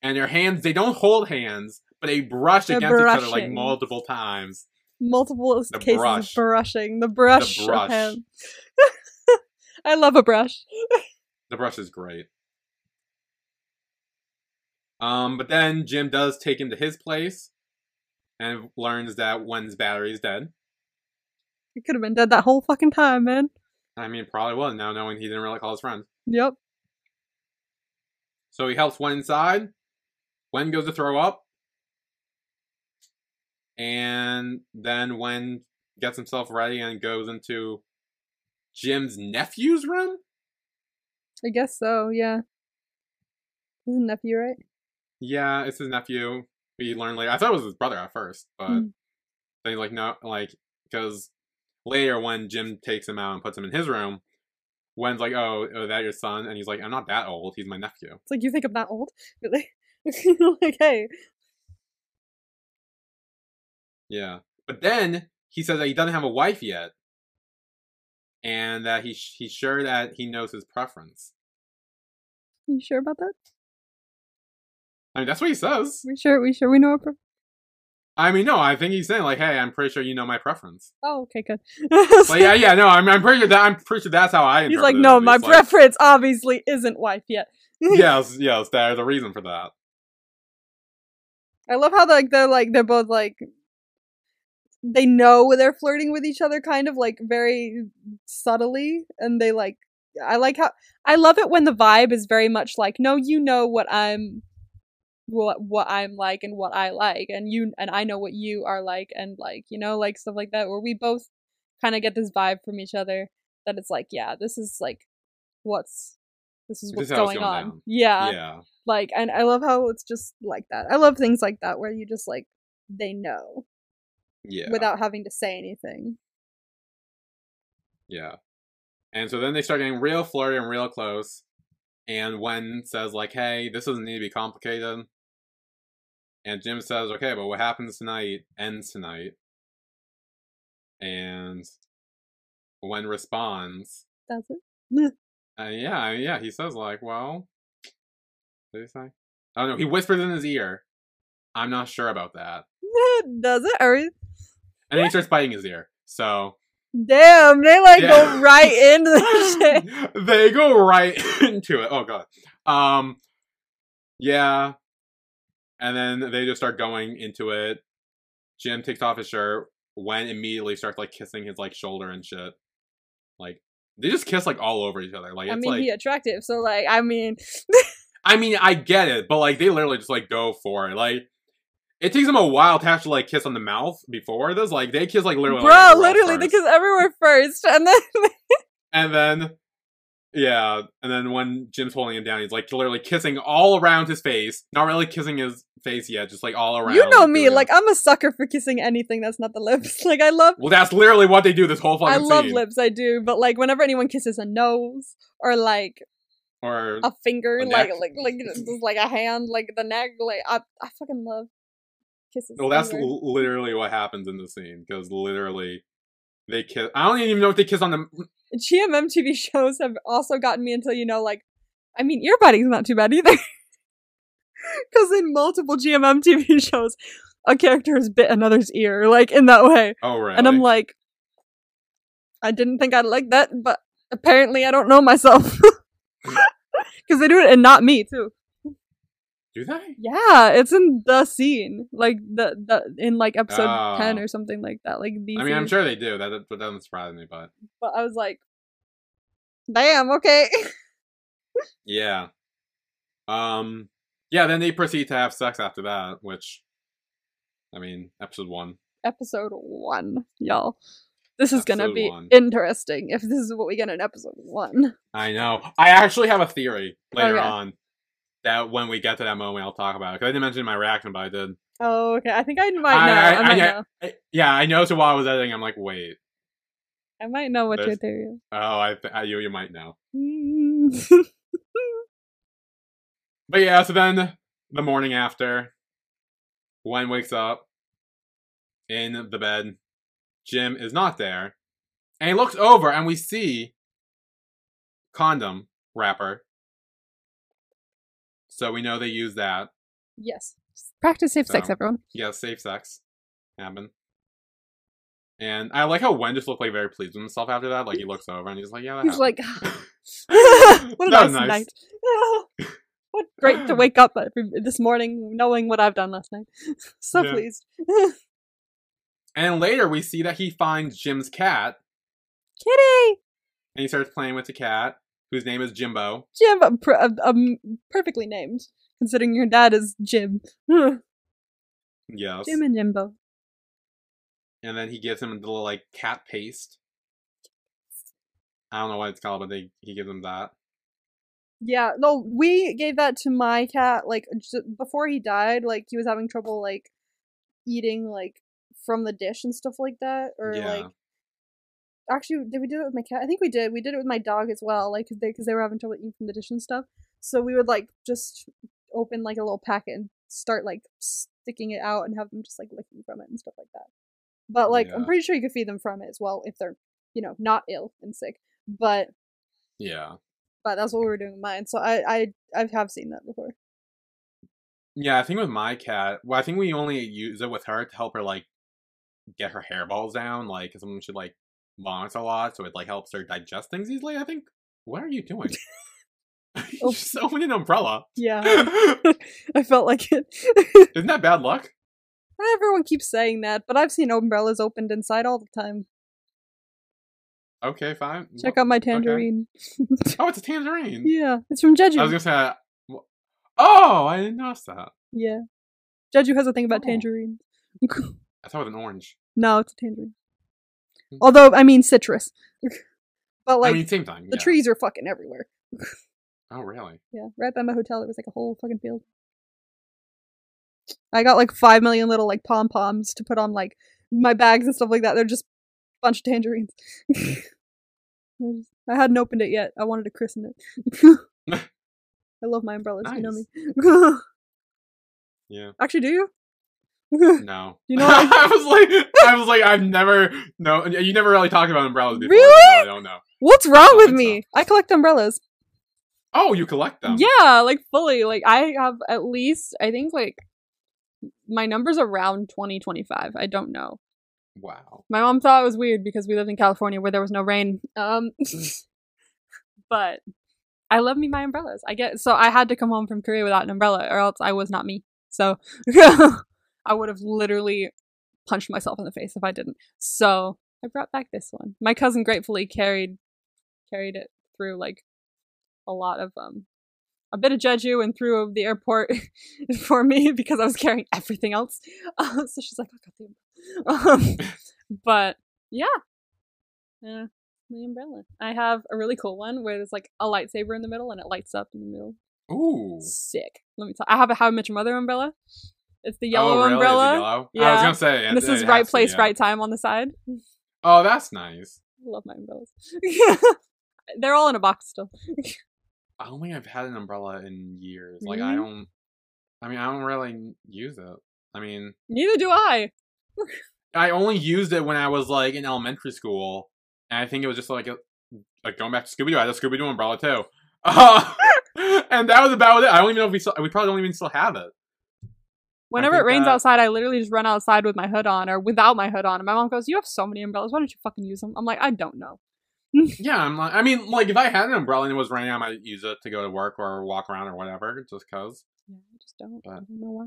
and their hands they don't hold hands, but they brush They're against each other like multiple times. Multiple The cases brush. of brushing. The brush, brush. of him. I love a brush. The brush is great. Um, but then Jim does take him to his place and learns that Wen's battery is dead. He could have been dead that whole fucking time, man. I mean, probably was now knowing he didn't really call his friend. Yep. So he helps Wen inside. Wen goes to throw up. And then Wen gets himself ready and goes into Jim's nephew's room. I guess so, yeah. His nephew, right? Yeah, it's his nephew. We learn later. I thought it was his brother at first, but Mm. then he's like, no, like, because later when Jim takes him out and puts him in his room, Wen's like, oh, is that your son? And he's like, I'm not that old. He's my nephew. It's like, you think I'm that old? Really? like, hey. Yeah. But then he says that he doesn't have a wife yet. And that he he's sure that he knows his preference. You sure about that? I mean, that's what he says. We sure we sure we know our pre- I mean, no, I think he's saying like, "Hey, I'm pretty sure you know my preference." Oh, okay, good. Like, yeah, yeah, no, I'm, I'm pretty sure that I'm pretty sure that's how I. He's like, no, it, at my least, like, preference obviously isn't wife yet. yes, yes, there's a reason for that. I love how like they're like they're both like they know they're flirting with each other kind of like very subtly and they like I like how I love it when the vibe is very much like no you know what I'm what what I'm like and what I like and you and I know what you are like and like you know like stuff like that where we both kind of get this vibe from each other that it's like yeah this is like what's this is what's is how it's going going on. down. yeah. Yeah, like and i love how it's just like that. I love things like that where you just like they know yeah, without having to say anything yeah. And so then they start getting real flirty and real close. And Wen says like, "Hey, this doesn't need to be complicated." And Jim says, "Okay, but what happens tonight ends tonight." And Wen responds, that's it uh, "Yeah, yeah." He says like, "Well," what did he say? Oh no, he whispers in his ear. I'm not sure about that. does it or And then he starts biting his ear. So damn they like Yeah. go right into the shit they go right into it. Oh god. Um yeah. And then they just start going into it. Jim takes off his shirt. Wen immediately starts like kissing his like shoulder and shit. Like they just kiss like all over each other. Like i mean like he attractive so like i mean I mean I get it, but like they literally just like go for it. Like it takes them a while to actually like kiss on the mouth before this. Like they kiss like literally. bro else literally they kiss everywhere first and then And then, yeah, and then when Jim's holding him down, he's like literally kissing all around his face. Not really kissing his face yet, just like all around. you know me like i'm a sucker for kissing anything that's not the lips like i love well, that's literally what they do this whole fucking I love scene. lips, I do, but like whenever anyone kisses a nose or like Or a finger, A like like like just like a hand, like the neck, like I I fucking love kisses. well, that's l- literally what happens in the scene because literally they kiss. I don't even know if they kiss on the. GMMTV shows have also gotten me until you know, like, I mean, ear biting's not too bad either. Because in multiple GMMTV shows, a character has bit another's ear, like in that way, Oh right. and I'm like, I didn't think I'd like that, but apparently I don't know myself. Because they do it and not me too. Do they? Yeah, it's in the scene, like the the in like episode ten or something like that. Like these. I mean, I'm sure they do. That, that doesn't surprise me, but but I was like, damn, okay. yeah. Um. Yeah. Then they proceed to have sex after that, which, I mean, episode one. episode one, y'all. This is gonna be one. interesting if this is what we get in episode one. I know. I actually have a theory later Okay. on that when we get to that moment, I'll talk about it. Because I didn't mention my reaction, but I did. Oh, okay. I think I might know. I- I, I- might know. Yeah, I know. So while I was editing, I'm like, wait. I might know what your theory is. Oh, I, th- I you you might know. But yeah, so then the morning after, Wen wakes up in the bed. Jim is not there. And he looks over and we see condom wrapper. So we know they use that. yes. Practice safe sex, So. everyone. Yeah, safe sex happen. And I like how Wen just looked like very pleased with himself after that. Like he looks over and he's like, "Yeah, that He's like, what a was nice, night. what great to wake up this morning knowing what I've done last night. so Yeah. pleased. And later we see that he finds Jim's cat Kitty! and he starts playing with the cat, whose name is Jimbo. Jim, pr- uh, um, perfectly named, considering your dad is Jim. Yes. Jim and Jimbo. and then he gives him the little like cat paste. I don't know what it's called, but they he gives him that. Yeah, no, we gave that to my cat like j- before he died. Like he was having trouble like eating like from the dish and stuff like that, or Yeah. like actually did we do it with my cat? I think we did. We did it with my dog as well, like because they because they were having trouble eating from the dish and stuff. So we would like just open like a little packet and start like sticking it out and have them just like licking from it and stuff like that. But like I'm pretty sure you could feed them from it as well if they're you know not ill and sick. But Yeah. but that's what we were doing with mine. So I I I have seen that before. Yeah, I think with my cat, well, I think we only use it with her to help her like get her hairballs down, like 'cause someone should like vomits a lot, so it like helps her digest things easily. I think. What are you doing? you just opened an umbrella. Yeah, I felt like it. Isn't that bad luck? Everyone keeps saying that, but I've seen umbrellas opened inside all the time. Okay, fine. Check out my tangerine. Oh, it's a tangerine. Yeah, it's from Jeju. I was gonna say. uh, Oh, I didn't notice that. Yeah, Jeju has a thing about Oh. tangerine. I thought it was an orange. no, it's a tangerine. Although I mean citrus, but like I mean, same time. the trees are fucking everywhere. Oh, really? Yeah, right by my hotel, there was like a whole fucking field. I got like five million little like pom poms to put on like my bags and stuff like that. They're just a bunch of tangerines. I I hadn't opened it yet. I wanted to christen it. I love my umbrellas. You know me. Yeah. Actually, do you? No. You know what I was like, I was like, I've never. No, you never really talked about umbrellas before. Really? I don't know. What's wrong with me? I collect umbrellas. Oh, you collect them? Yeah, like fully. Like I have at least I think like my number's around 20, 25. I don't know. Wow. My mom thought it was weird because we lived in California where there was no rain. Um, but I love me my umbrellas. I get so I had to come home from Korea without an umbrella, or else I was not me. So I would have literally punched myself in the face if I didn't. So I brought back this one. My cousin gratefully carried carried it through like a lot of um a bit of Jeju and through the airport for me because I was carrying everything else. Uh, so she's like, I got the umbrella. Um, but yeah, yeah, the umbrella. I have a really cool one where there's like a lightsaber in the middle and it lights up in the middle. Ooh. Sick. Let me tell. I have a How I Met Your Mother umbrella. It's the yellow oh, really? Umbrella. yellow? I was Yeah. gonna say. And this is right has to, place, yeah. right time on the side. Oh, that's nice. I love my umbrellas. They're all in a box still. I don't think I've had an umbrella in years. Like I don't. I mean, I don't really use it. I mean, Neither do I. I only used it when I was like in elementary school, and I think it was just like a, like going back to Scooby Doo. I had a Scooby Doo umbrella too, uh, and that was about it. I don't even know if we still, we probably don't even still have it. Whenever it rains that- outside, I literally just run outside with my hood on or without my hood on. And my mom goes, You have so many umbrellas. Why don't you fucking use them? I'm like, I don't know. Yeah, I'm like, I mean, like if I had an umbrella and it was raining, I might use it to go to work or walk around or whatever, just cause Yeah, I just don't. I But- don't know why.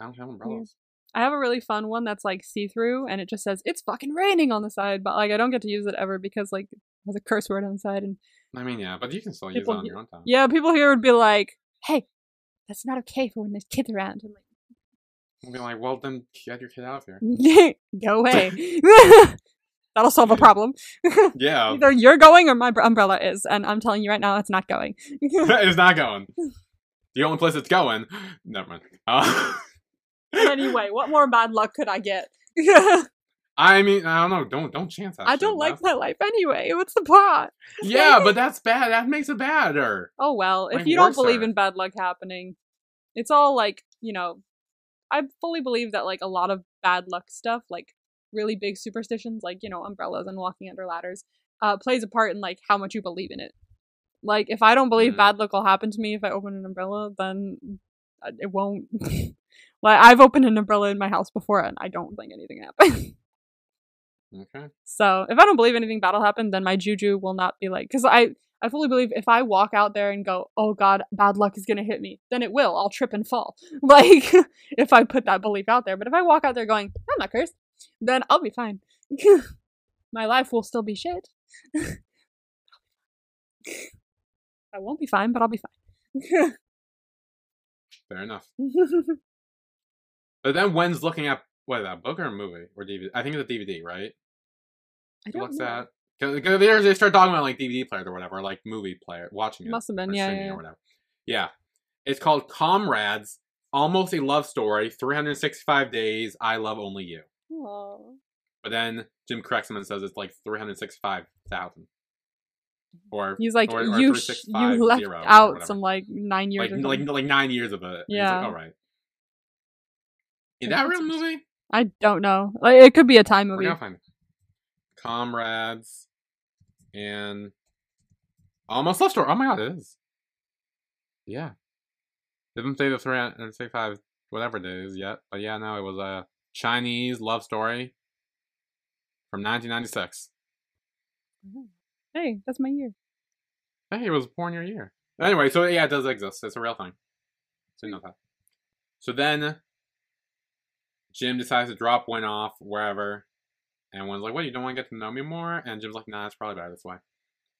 I don't have umbrellas. I have a really fun one that's like see through and it just says it's fucking raining on the side, but like I don't get to use it ever because like it has a curse word on the side and I mean, yeah, but you can still use it on your own time. yeah, people here would be like, "Hey, that's not okay for when there's kids around." I'm I'll be like, well, then get your kid out of here. "Go away." That'll solve a problem. Yeah, Either you're going or my umbrella is, and I'm telling you right now, it's not going. it's not going. The only place it's going. Never mind. Uh, anyway, what more bad luck could I get? I mean, I don't know. Don't don't chance that. I don't like my life anyway. What's the plot? Yeah, but that's bad. That makes it badder. Oh well, if Like, you don't believe in bad luck happening, it's all like, you know, I fully believe that like a lot of bad luck stuff, like really big superstitions, like, you know, umbrellas and walking under ladders, uh, plays a part in like how much you believe in it. Like if I don't believe Mm. bad luck will happen to me if I open an umbrella, then uh, it won't. like I've opened an umbrella in my house before and I don't think anything happened. Okay. So if I don't believe anything bad will happen, then my juju will not be like because I I fully believe if I walk out there and go, oh god, bad luck is gonna hit me, then it will. I'll trip and fall. Like if I put that belief out there. But if I walk out there going, I'm not cursed, then I'll be fine. my life will still be shit. I won't be fine, but I'll be fine. Fair enough. But then Wen's looking at what is that book or a movie or DVD? I think it's a DVD, right? I don't looks know. at because they start talking about like DVD players or whatever, like movie player watching it. Must have been, yeah, yeah, or whatever. Yeah, it's called Comrades, almost a love story, 365 days. I love only you. Aw. But then Jim corrects him and says it's like 365,000. Mm-hmm. Or He's like, or- or you sh- you left out some like nine years. like like like nine years of it. Yeah. like, all right. Is that a real movie? I don't know. Like it could be a time movie. We're gonna find it. Comrades and almost love story. Oh my god, it is. Yeah. Didn't say the 365 uh, whatever it is yet, but yeah, no, it was a Chinese love story from 1996. Hey, that's my year. Hey, it was born your year. Anyway, so yeah, it does exist. It's a real thing. So you know that. So then Jim decides to drop Wen off wherever. And Wen's like, what, you don't want to get to know me more? And Jim's like, nah, it's probably better this way.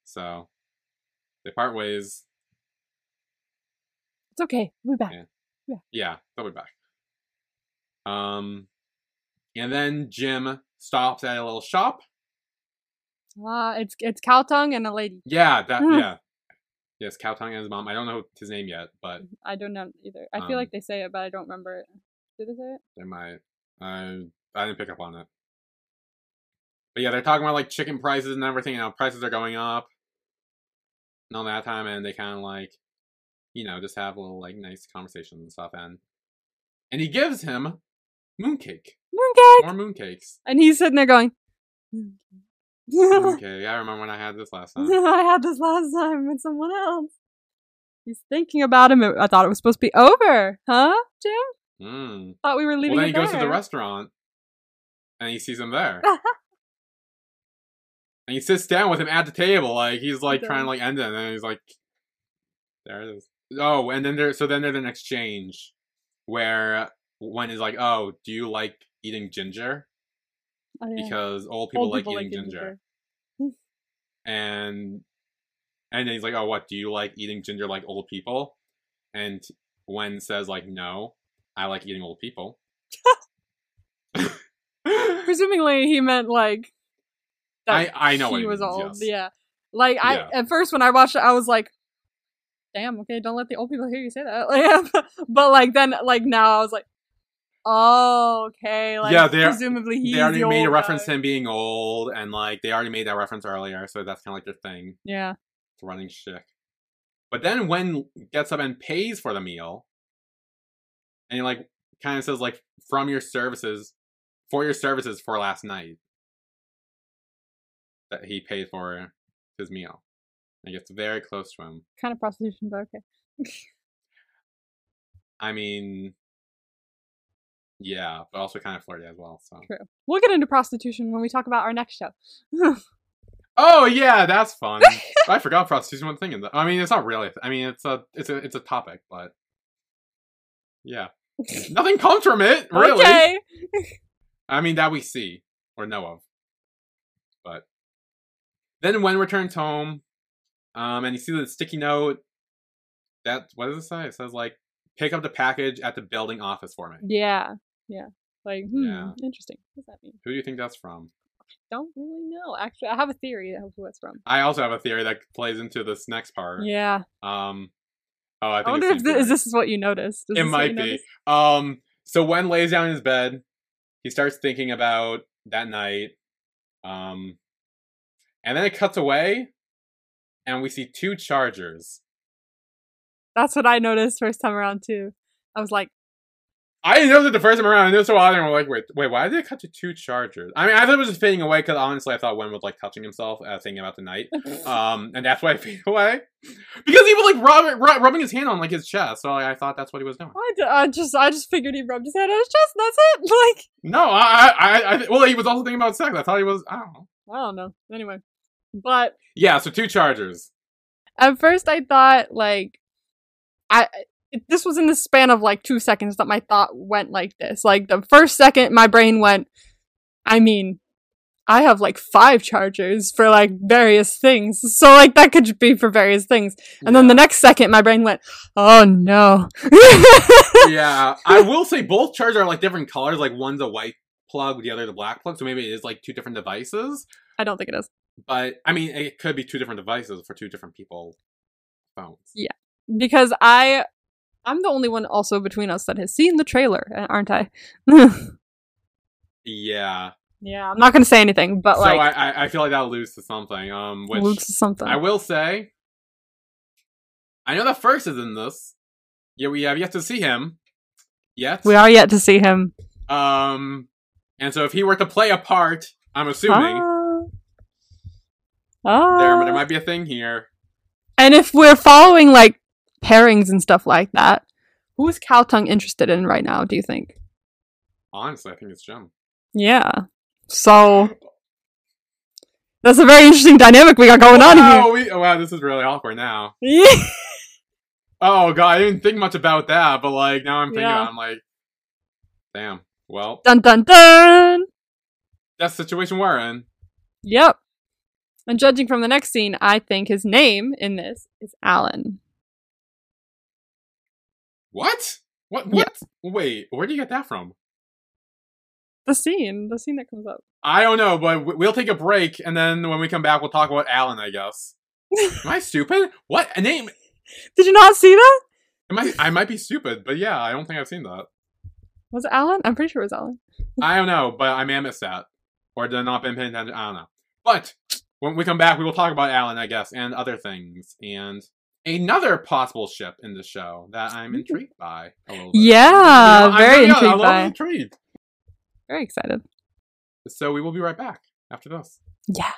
So they part ways. It's okay. We'll be back. Yeah. Yeah, they'll be back. Um, and then Jim stops at a little shop. Ah, it's it's Khaotung and a lady. Yeah, that yeah. Yes, Khaotung and his mom. I don't know his name yet, but I don't know either. I Um, feel like they say it, but I don't remember it. Did they say it? They might. I I didn't pick up on it. But yeah, they're talking about like chicken prices and everything. You know, prices are going up. And all that time, and they kind of like, you know, just have a little like nice conversations and stuff. And and he gives him mooncake, Mooncake. more mooncakes. And he's sitting there going. Mooncake. I remember when I had this last time. I had this last time with someone else. He's thinking about him. I thought it was supposed to be over, huh, Jim? Mm. Thought we were leaving Well, then he goes to the restaurant, and he sees him there. And he sits down with him at the table, like he's like trying to like end it, and then he's like, "There it is." Oh, and then there, so then there's an exchange where Wen is like, "Oh, do you like eating ginger?" Oh, yeah. Because old people Old like people eating like ginger. and and then he's like, "Oh, what? Do you like eating ginger like old people?" And Wen says like, "No, I like eating old people." Presumably, he meant like. I I know he he was means, old. yes. Yeah, like I Yeah. at first when I watched it, I was like, "Damn, okay, don't let the old people hear you say that." But like then, like now, I was like, "Oh, okay." Like Yeah, they're- presumably he's they already the made a reference guy. to him being old, and like they already made that reference earlier, so that's kind of like their thing. Yeah, It's running shtick. But then Wen gets up and pays for the meal, and he like kind of says like from your services, for your services for last night, that he paid for his meal. And gets very close to him. kind of prostitution, but okay. I mean, yeah, but also kind of flirty as well. So True. We'll get into prostitution when we talk about our next show. Oh yeah, that's fun. I forgot prostitution was thing in that. I mean, it's not really. I mean, it's a it's a it's a topic, but yeah, nothing comes from it really. Okay. I mean, that we see or know of. But then Wen returns home, um, and you see the sticky note. That what does it say? It says like, pick up the package at the building office for me. Yeah. Yeah. Like, hmm, Yeah. interesting. What does that mean? Who do you think that's from? Don't really know. Actually, I have a theory of who it's from. I also have a theory that plays into this next part. Yeah. Um. Oh, I I, wonder if the thi- is this is what you noticed. Is It might be. Um, so Wen lays down in his bed. He starts thinking about that night. Um, and then it cuts away, and we see two chargers. That's what I noticed first time around too. I was like, I didn't know that the first time around. I knew so odd, and I'm like, wait, wait, why did it cut to two chargers? I mean, I thought it was just fading away because honestly, I thought Wen was like touching himself, uh, thinking about the night. Um, and that's why it faded away because he was like rubbing, rub, rubbing his hand on like his chest. So like, I thought that's what he was doing. I, d- I just I just figured he rubbed his hand on his chest. That's it. Like No, I, I, I, I well, he was also thinking about sex. I thought he was. I don't know. I don't know. Anyway, but Yeah, so two chargers. at first I thought like I this was in the span of like two seconds that my thought went like this. Like the first second, my brain went. I mean, I have like five chargers for like various things, so like that could be for various things. And then the next second, my brain went, "Oh no." yeah, I will say both chargers are like different colors. Like one's a white plug, the other the black plug. So maybe it is like two different devices. I don't think it is But I mean, it could be two different devices for two different people phones. Yeah. because I, I'm the only one also between us that has seen the trailer, aren't I? Yeah. yeah, I'm not gonna say anything, but so like, I, I I feel like that alludes to something. Um, which Luke's something. I will say, I know that first is in this. Yeah, we have yet to see him. Yet. we are yet to see him. Um, and so if he were to play a part, I'm assuming Ah. there Ah. there might be a thing here. And if we're following like pairings and stuff like that, who is Khaotung interested in right now? Do you think? Honestly, I think it's Jim. Yeah. So that's a very interesting dynamic we got going on here. we, oh, wow, this is really awkward now. Yeah. Oh god, I didn't think much about that, but like now I'm thinking, Yeah. I'm like, damn. Well, Dun dun dun. that's the situation we're in. Yep. And judging from the next scene, I think his name in this is Alan. What? What? Yeah. What? Wait, where do you get that from? The scene, the scene that comes up. I don't know, but we'll take a break, and then when we come back, we'll talk about Alan. I guess. Am I stupid? What a name? Did you not see that? Am I? I might be stupid, but yeah, I don't think I've seen that. Was it Alan? I'm pretty sure it was Alan. I don't know, but I may have missed that, or did not been paying attention. I don't know. But when we come back, we will talk about Alan, I guess, and other things, and another possible ship in the show that I'm hmm. intrigued by a little bit. Yeah, You know, I'm- very yeah, intrigued I'm by. intrigued. Very excited. So we will be right back after this. Yeah.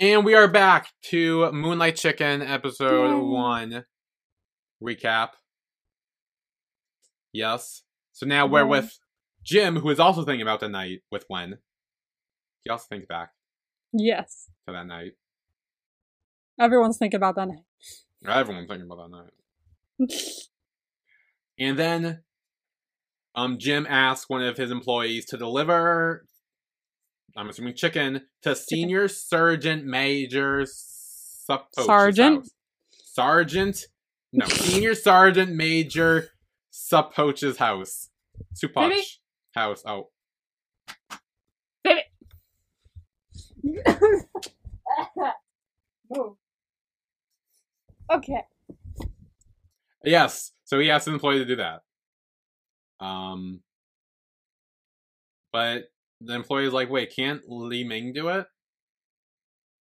And we are back to Moonlight Chicken episode Yay. one recap. Yes. So now we're with Jim, who is also thinking about the night with Wen. He also think back Yes. to that night. Everyone's thinking about that night. Everyone's thinking about that night. And then um Jim asks one of his employees to deliver I'm assuming chicken to Senior Sergeant Major Suppoach's Sergeant? house. Sergeant? No, Senior Sergeant Major Suppoach's house. Supoch house. Oh. Move. Okay. Yes. So he asked an employee to do that. Um but the employee is like, wait, can't Li Ming do it?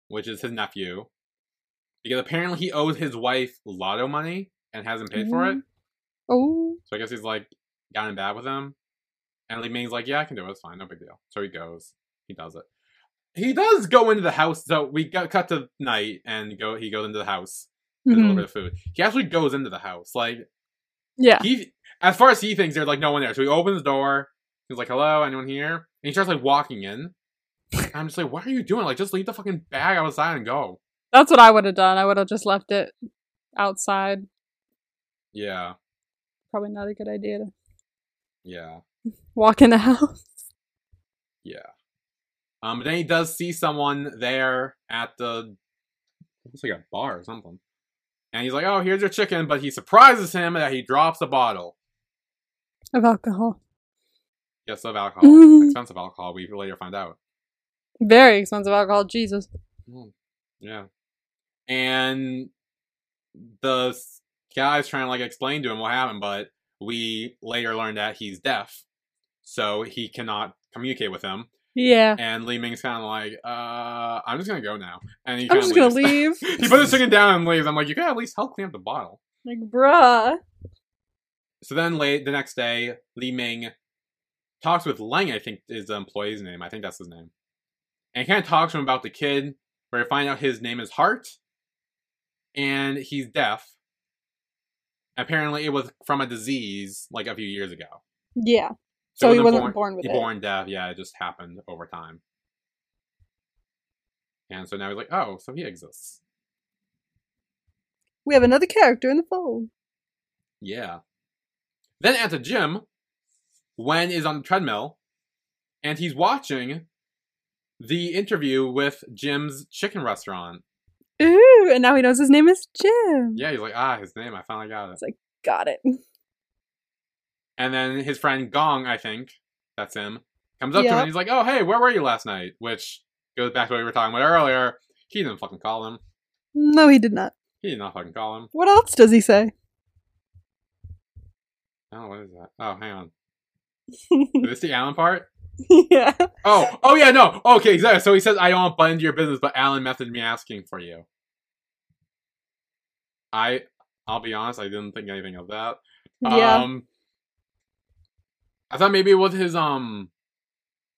Which is his nephew. Because apparently he owes his wife lotto money and hasn't paid for it. Oh. So I guess he's like gotten bad with him. And Li Ming's like, yeah, I can do it. It's fine. No big deal. So he goes. He does it. He does go into the house. So we got cut to night and go. he goes into the house. There's a little Mhm. bit of food. He actually goes into the house. Like, Yeah. he as far as he thinks there's like no one there so he opens the door He's like, "Hello, anyone here?" And he starts like walking in. I'm just like, "What are you doing? Like, just leave the fucking bag outside and go." That's what I would have done. I would have just left it outside. Yeah, Probably not a good idea to yeah, walk in the house. yeah. Um, but then he does see someone there at the looks like a bar or something, and he's like, "Oh, here's your chicken," but he surprises him that he drops a bottle. Of alcohol. Yes, of alcohol, Mhm. expensive alcohol. We later find out. Very expensive alcohol. Jesus. Mm, Yeah. And the guy's trying to like explain to him what happened, but we later learn that he's deaf, so he cannot communicate with him. Yeah. And Li Ming's kind of like, uh, I'm just gonna go now. And he I'm just gonna leave. he puts his chicken down and leaves. I'm like, you gotta at least help clean up the bottle. like, bruh. So then late the next day, Li Ming talks with Lang. I think is the employee's name. I think that's his name. And he kind of talks to him about the kid, where you find out his name is Heart, and he's deaf. Apparently, it was from a disease like a few years ago. Yeah. So, he wasn't born, born, with he it. born deaf. Yeah, it just happened over time. And so now he's like, oh, so he exists. We have another character in the fold. Yeah. Then at the gym, Wen is on the treadmill, and he's watching the interview with Jim's chicken restaurant. Ooh, and now he knows his name is Jim. Yeah, he's like, ah, his name, I finally got it. It's like, got it. And then his friend Gong, I think, that's him, comes up to him and he's like, oh, hey, where were you last night? Which goes back to what we were talking about earlier. He didn't fucking call him. No, he did not. He did not fucking call him. What else does he say? Oh, what is that? Oh, hang on. Is this the Alan part? yeah. Oh, oh yeah, no. Okay, exactly. So he says, I don't want to butt into your business, but Alan messaged me asking for you. I, I'll be honest, I didn't think anything of that. Yeah. Um, I thought maybe it was his, um,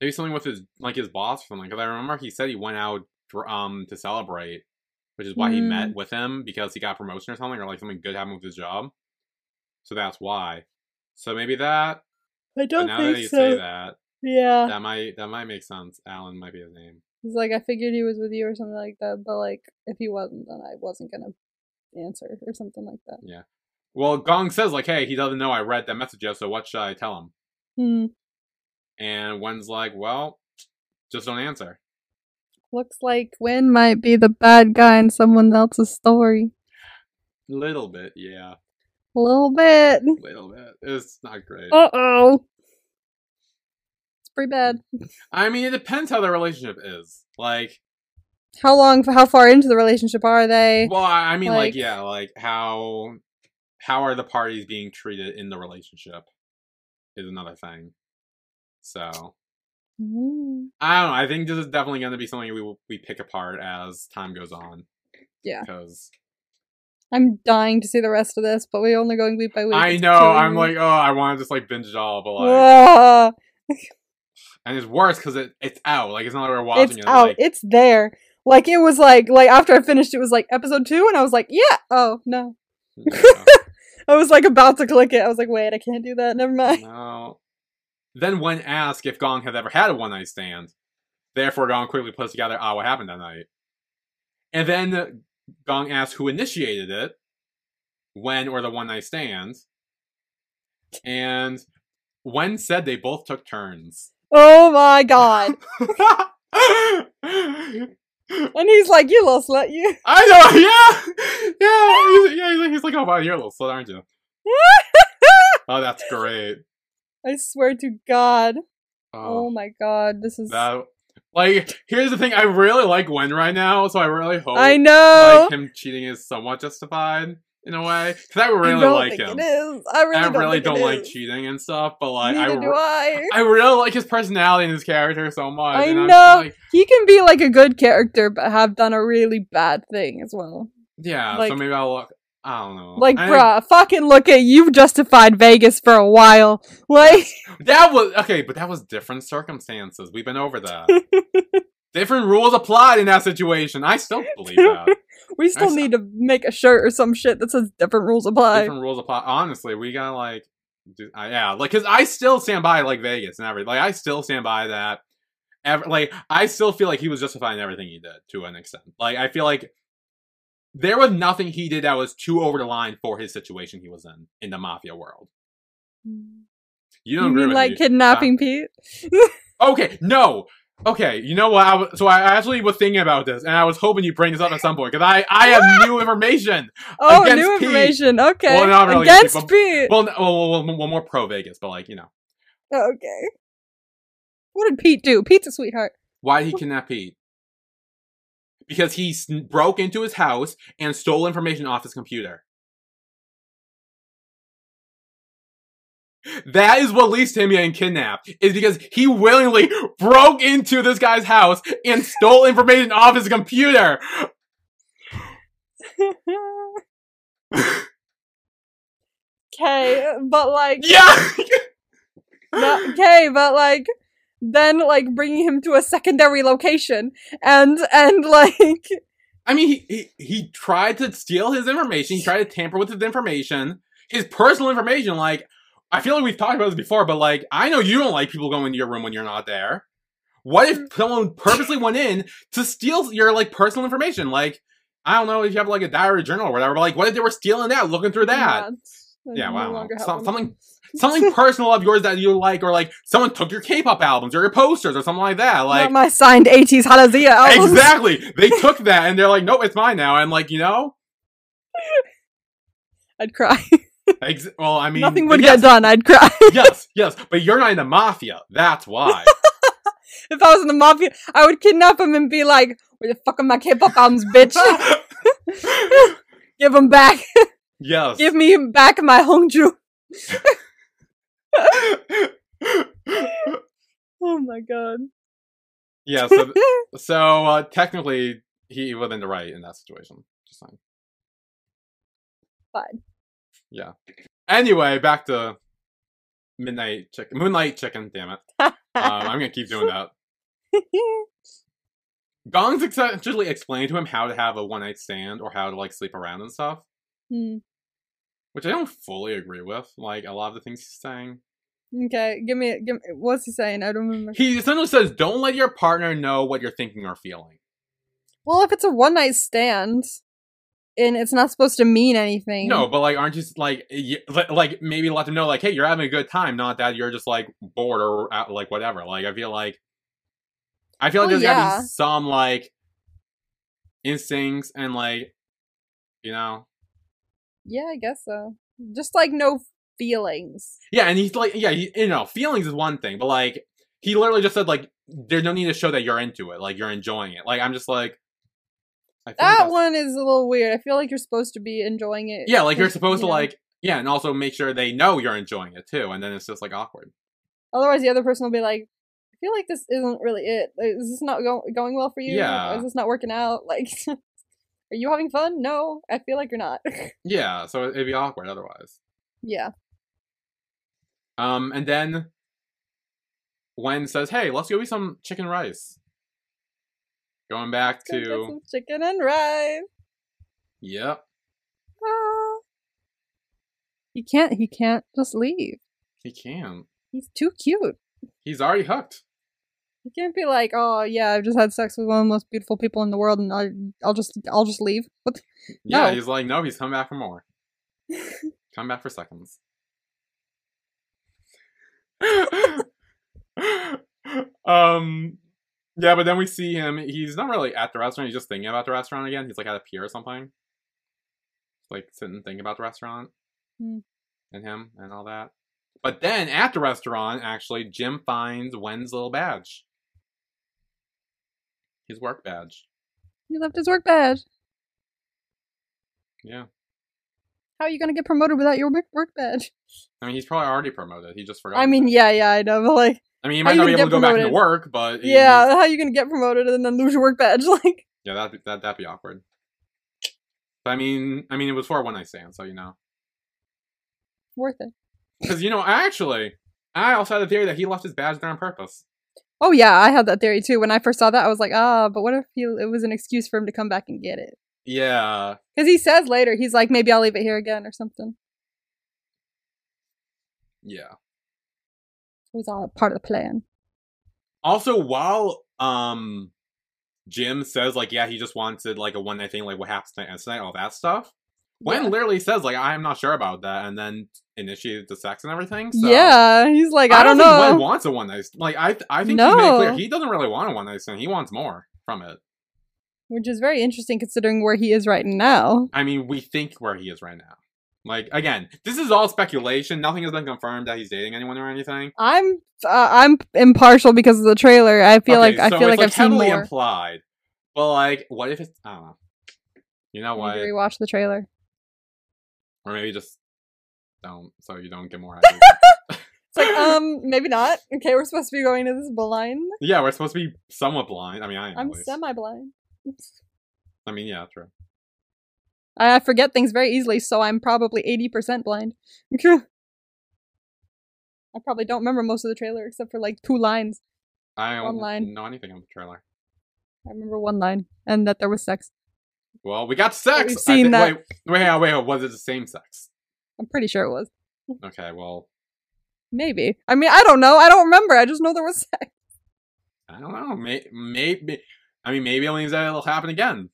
maybe something with his, like his boss or something. Because I remember he said he went out, for, um, to celebrate, which is why he Mm. met with him because he got promotion or something, or like something good happened with his job. So that's why. So maybe that. I don't now that think you so. say that, Yeah. that might that might make sense. Alan might be his name. He's like, I figured he was with you or something like that, but like, if he wasn't, then I wasn't gonna answer or something like that. Yeah. Well, Gong says like, "Hey, he doesn't know I read that message yet, so what should I tell him?" Hmm. And Wen's like, "Well, just don't answer." Looks like Wen might be the bad guy in someone else's story. A little bit, yeah, A little bit. A little bit. It's not great. Uh oh. It's pretty bad. I mean, it depends how their relationship is. Like, How long? How far into the relationship are they? well, I I mean, like, Like- yeah, like how how are the parties being treated in the relationship is another thing. So Mm. I don't know. I think this is definitely going to be something we we pick apart as time goes on. Yeah. because I'm dying to see the rest of this, but we're only going week by week. I know. I'm like, oh, I want to just like binge it all, but like, and it's worse because it it's out. Like it's not like we're watching it's it. out. Like, It's there. Like it was like like after I finished, it was like episode two, and I was like, yeah. Oh no. I was like about to click it. I was like, wait, I can't do that. Never mind. no. Then Wen asked if Gong has ever had a one night stand, therefore Gong quickly puts together, ah, what happened that night. And then Gong asks who initiated it, Wen or the one night stand, and Wen said they both took turns. Oh my god. And he's like, you little slut, you. I know, yeah, yeah, he's, yeah. He's like, he's like, oh wow, you're a little slut, aren't you? Oh, that's great. I swear to God. Oh, Oh my god, this is. that like, here's the thing. I really like Wen right now, so I really hope I know. like him cheating is somewhat justified in a way because I I really don't like him. it is. I really I don't, really don't like is. cheating and stuff, but like I, do I. I really like his personality and his character so much. I know. like, He can be like a good character, but have done a really bad thing as well. yeah. so maybe I'll look. I don't know. Like, I- bruh, fucking look at you've justified Vegas for a while. Like, That was okay, but that was different circumstances. We've been over that. different rules applied in that situation. I still believe that. We still need to make a shirt or some shit that says different rules apply. different rules apply. Honestly, we gotta like do- I- yeah, like because I still stand by like Vegas and everything. Like I still stand by that. Ever, like I still feel like he was justifying everything he did to an extent. Like I feel like there was nothing he did that was too over the line for his situation he was in in the mafia world. You You don't agree mean like me? kidnapping Pete? Okay, no. Okay, you know what? I was, so I actually was thinking about this, and I was hoping you'd bring this up at some point because I I have new information. Oh, new information. Okay. Well, not really against against Pete. Well, well, well, well, well, more pro Vegas, but like you know, okay. What did Pete do? Pete's a sweetheart. why did he kidnap Pete? Because he sn- broke into his house and stole information off his computer. That is what leads to him getting kidnapped. Is because he willingly broke into this guy's house and stole information off his computer. Okay, but like, Yeah. okay, but like, then like bringing him to a secondary location and and like, I mean, he, he he tried to steal his information. He tried to tamper with his information, his personal information. Like, I feel like we've talked about this before, but like, I know you don't like people going into your room when you're not there. What if mm. someone purposely went in to steal your like personal information? Like, I don't know if you have like a diary journal or whatever. But like, what if they were stealing that, looking through that? I Yeah, wow. longer have Some- one. something something personal of yours that you like, or like someone took your K-pop albums or your posters or something like that. Like, Not my signed 80s Halazia albums. exactly, they took that and they're like, nope, it's mine now. And like, you know, I'd cry. ex- well, I mean, Nothing would yes, get done. I'd cry. yes, yes, but you're not in the mafia. That's why. if I was in the mafia, I would kidnap him and be like, "Where the fuck are my K-pop albums, bitch? Give them back. yes. Give me back my Hongju." Oh my god. yeah. So, so uh, technically, he was in the right in that situation. Just saying. Fine. Yeah. Anyway, back to midnight chicken, moonlight chicken. Damn it. Um, I'm gonna keep doing that. Gong's essentially explained to him how to have a one night stand or how to like sleep around and stuff, Hmm. which I don't fully agree with. Like a lot of the things he's saying. Okay, give me, give me. What's he saying? I don't remember. He essentially says, "Don't let your partner know what you're thinking or feeling." Well, if it's a one night stand, and it's not supposed to mean anything. No, but like, aren't you like, y- li- like maybe let them know, like, hey, you're having a good time, not that you're just like bored or out, like whatever. Like, I feel like, I feel like Well, there's gotta be some like instincts and like, you know, Yeah, I guess so. Just like no feelings. yeah. And he's like, yeah, he, you know, feelings is one thing, but like, he literally just said like, there's no need to show that you're into it, like you're enjoying it. Like, I'm just like, I feel like That one is a little weird. I feel like you're supposed to be enjoying it. Yeah, like you're supposed you to know. like, yeah, and also make sure they know you're enjoying it too, and then it's just like awkward. Otherwise, the other person will be like, "I feel like this isn't really it. Is this not go- going well for you? Yeah. Is this not working out? Like, are you having fun? No, I feel like you're not. Yeah, so it'd be awkward otherwise. yeah. Um, and then Wen says, "Hey, let's go eat some chicken rice." Going back to chicken and rice. yep, Ah. He can't. He can't just leave. he can't. He's too cute. He's already hooked. He can't be like, "Oh yeah, I've just had sex with one of the most beautiful people in the world, and I, I'll just, I'll just leave." What? the- Yeah, No. he's like, no, he's coming back for more. Come back for seconds. um, yeah, but then we see him. He's not really at the restaurant. He's just thinking about the restaurant again. He's like at a pier or something. Like sitting and thinking about the restaurant Hmm. and him and all that. But then at the restaurant, actually, Jim finds Wen's little badge. His work badge. He left his work badge. Yeah. How are you gonna get promoted without your work work badge? I mean, he's probably already promoted. He just forgot. I mean, yeah, yeah, I know, but like, I mean, how might you not be able to go back into work, but yeah, how are you gonna get promoted and then lose your work badge? Like, yeah, that that that'd be awkward. But I mean, I mean, it was for a one night stand, so you know, worth it. because you know, actually, I also had a theory that he left his badge there on purpose. Oh yeah, I had that theory too. When I first saw that, I was like, ah, but what if he, it was an excuse for him to come back and get it? Yeah, Because he says later, he's like, maybe I'll leave it here again or something. Yeah. Was all part of the plan. Also, while um Jim says like, yeah, he just wanted like a one night thing, like what happens tonight and tonight, all that stuff. Wen Yeah. literally says like, I'm not sure about that, and then initiated the sex and everything. So yeah, he's like, I, don't, think know. Wen wants a one night. Like I, I think he made it clear he doesn't really want a one night stand. He wants more from it. Which is very interesting considering where he is right now. I mean, we think where he is right now. Like again, this is all speculation. Nothing has been confirmed that he's dating anyone or anything. I'm uh, I'm impartial because of the trailer. I feel Okay, like I feel it's, like I've seen more. implied. But like, what if it's? I don't know. You know what? rewatch the trailer. Or maybe just don't, so you don't get more. It's like, um, maybe not. Okay, we're supposed to be going to this blind. yeah, we're supposed to be somewhat blind. I mean, I am. I'm semi-blind. I mean, yeah, true. I forget things very easily, so I'm probably 80% blind. I probably don't remember most of the trailer except for like two lines. I One don't line. know anything of the trailer. I remember one line, and that there was sex. Well, we got sex. We've I seen thi- that. Wait, wait, wait, wait. Was it the same sex? I'm pretty sure it was. Okay, well, Maybe. I mean, I don't know. I don't remember. I just know there was sex. I don't know. May- Maybe. I mean, maybe it means that it'll happen again.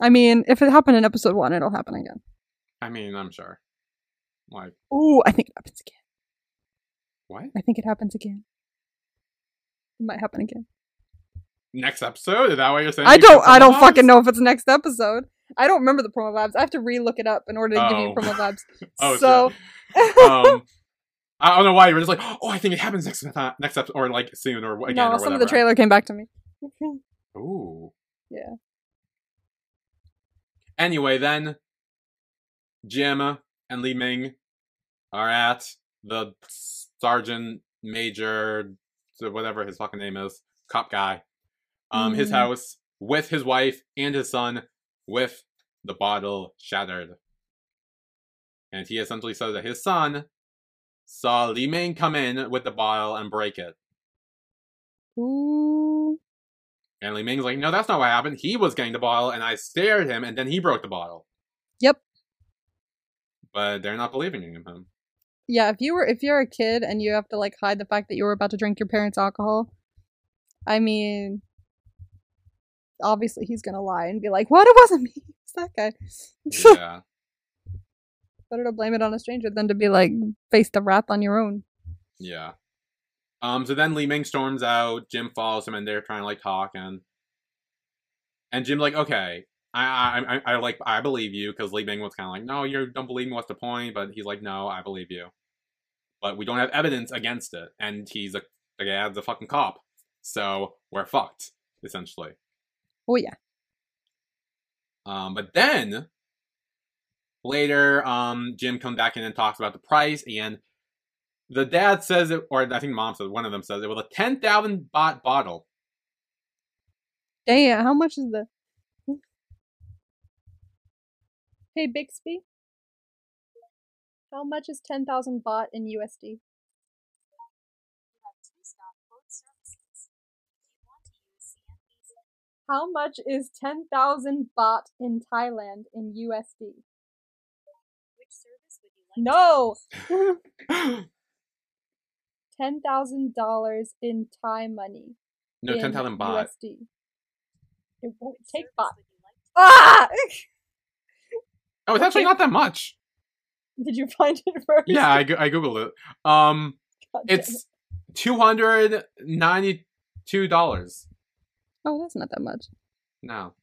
I mean, if it happened in episode one, it'll happen again. I mean, I'm sure. Like Ooh, I think it happens again. what? I think it happens again. It might happen again. Next episode? Is that what you're saying? I You don't. I don't promo fucking know if it's next episode. I don't remember the promo labs. I have to re-look it up in order to give you Oh. promo labs. Oh, so, um, I don't know why you were just like, oh, I think it happens next time, next episode, or like soon, or again, no, or some of the trailer came back to me. Ooh. Yeah. Anyway, then Jim and Li Ming are at the sergeant major, whatever his fucking name is, cop guy, um, his Mhm. house with his wife and his son, with the bottle shattered. And he essentially says that his son saw Li Ming come in with the bottle and break it. Ooh. And Li Ming's like, no, that's not what happened. He was getting the bottle, and I stared at him, and then he broke the bottle. Yep. But they're not believing in him. Yeah, if you were if you're a kid and you have to like hide the fact that you were about to drink your parents' alcohol, I mean obviously he's gonna lie and be like, What? It wasn't me. It's that guy. Yeah. Better to blame it on a stranger than to be like face the wrath on your own. yeah. Um. So then Li Ming storms out. Jim follows him, and they're trying to like talk, and and Jim's like, okay, I I I, I like I believe you because Li Ming was kind of like, no, you don't believe me. What's the point? But he's like, no, I believe you. But we don't have evidence against it, and he's a the guy's a fucking cop, so we're fucked essentially. Oh yeah. Um, but then later, um, Jim comes back in and talks about the price, and the dad says it, or I think mom says one of them says it was a ten thousand baht bottle. Damn, how much is the Hey Bixby? How much is ten thousand baht in USD? How much is 10,000 baht in Thailand in USD? No! $10,000 in Thai money. no, ten thousand baht. USD. It won't take baht. Ah! Oh, it's actually not that much. Did you find it first? Yeah, I, I googled it. Um, God damn it. it's two hundred ninety-two dollars. Oh, that's not that much. No,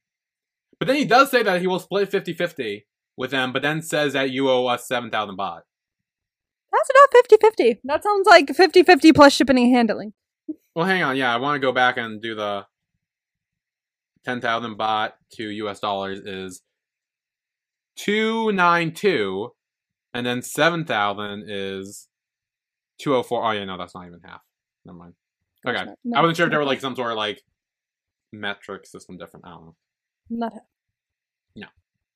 but then he does say that he will split 50-50 with them, but then says that you owe us seven thousand baht. That's not 50 50. That sounds like 50 50 plus shipping and handling. Well, hang on. Yeah, I want to go back and do the 10,000 baht to US dollars is 292 and then 7,000 is 204. Oh yeah, no, that's not even half. Never mind. Okay. Not- no, I wasn't sure if there were like some sort of like metric system different. I don't know. Not half. No.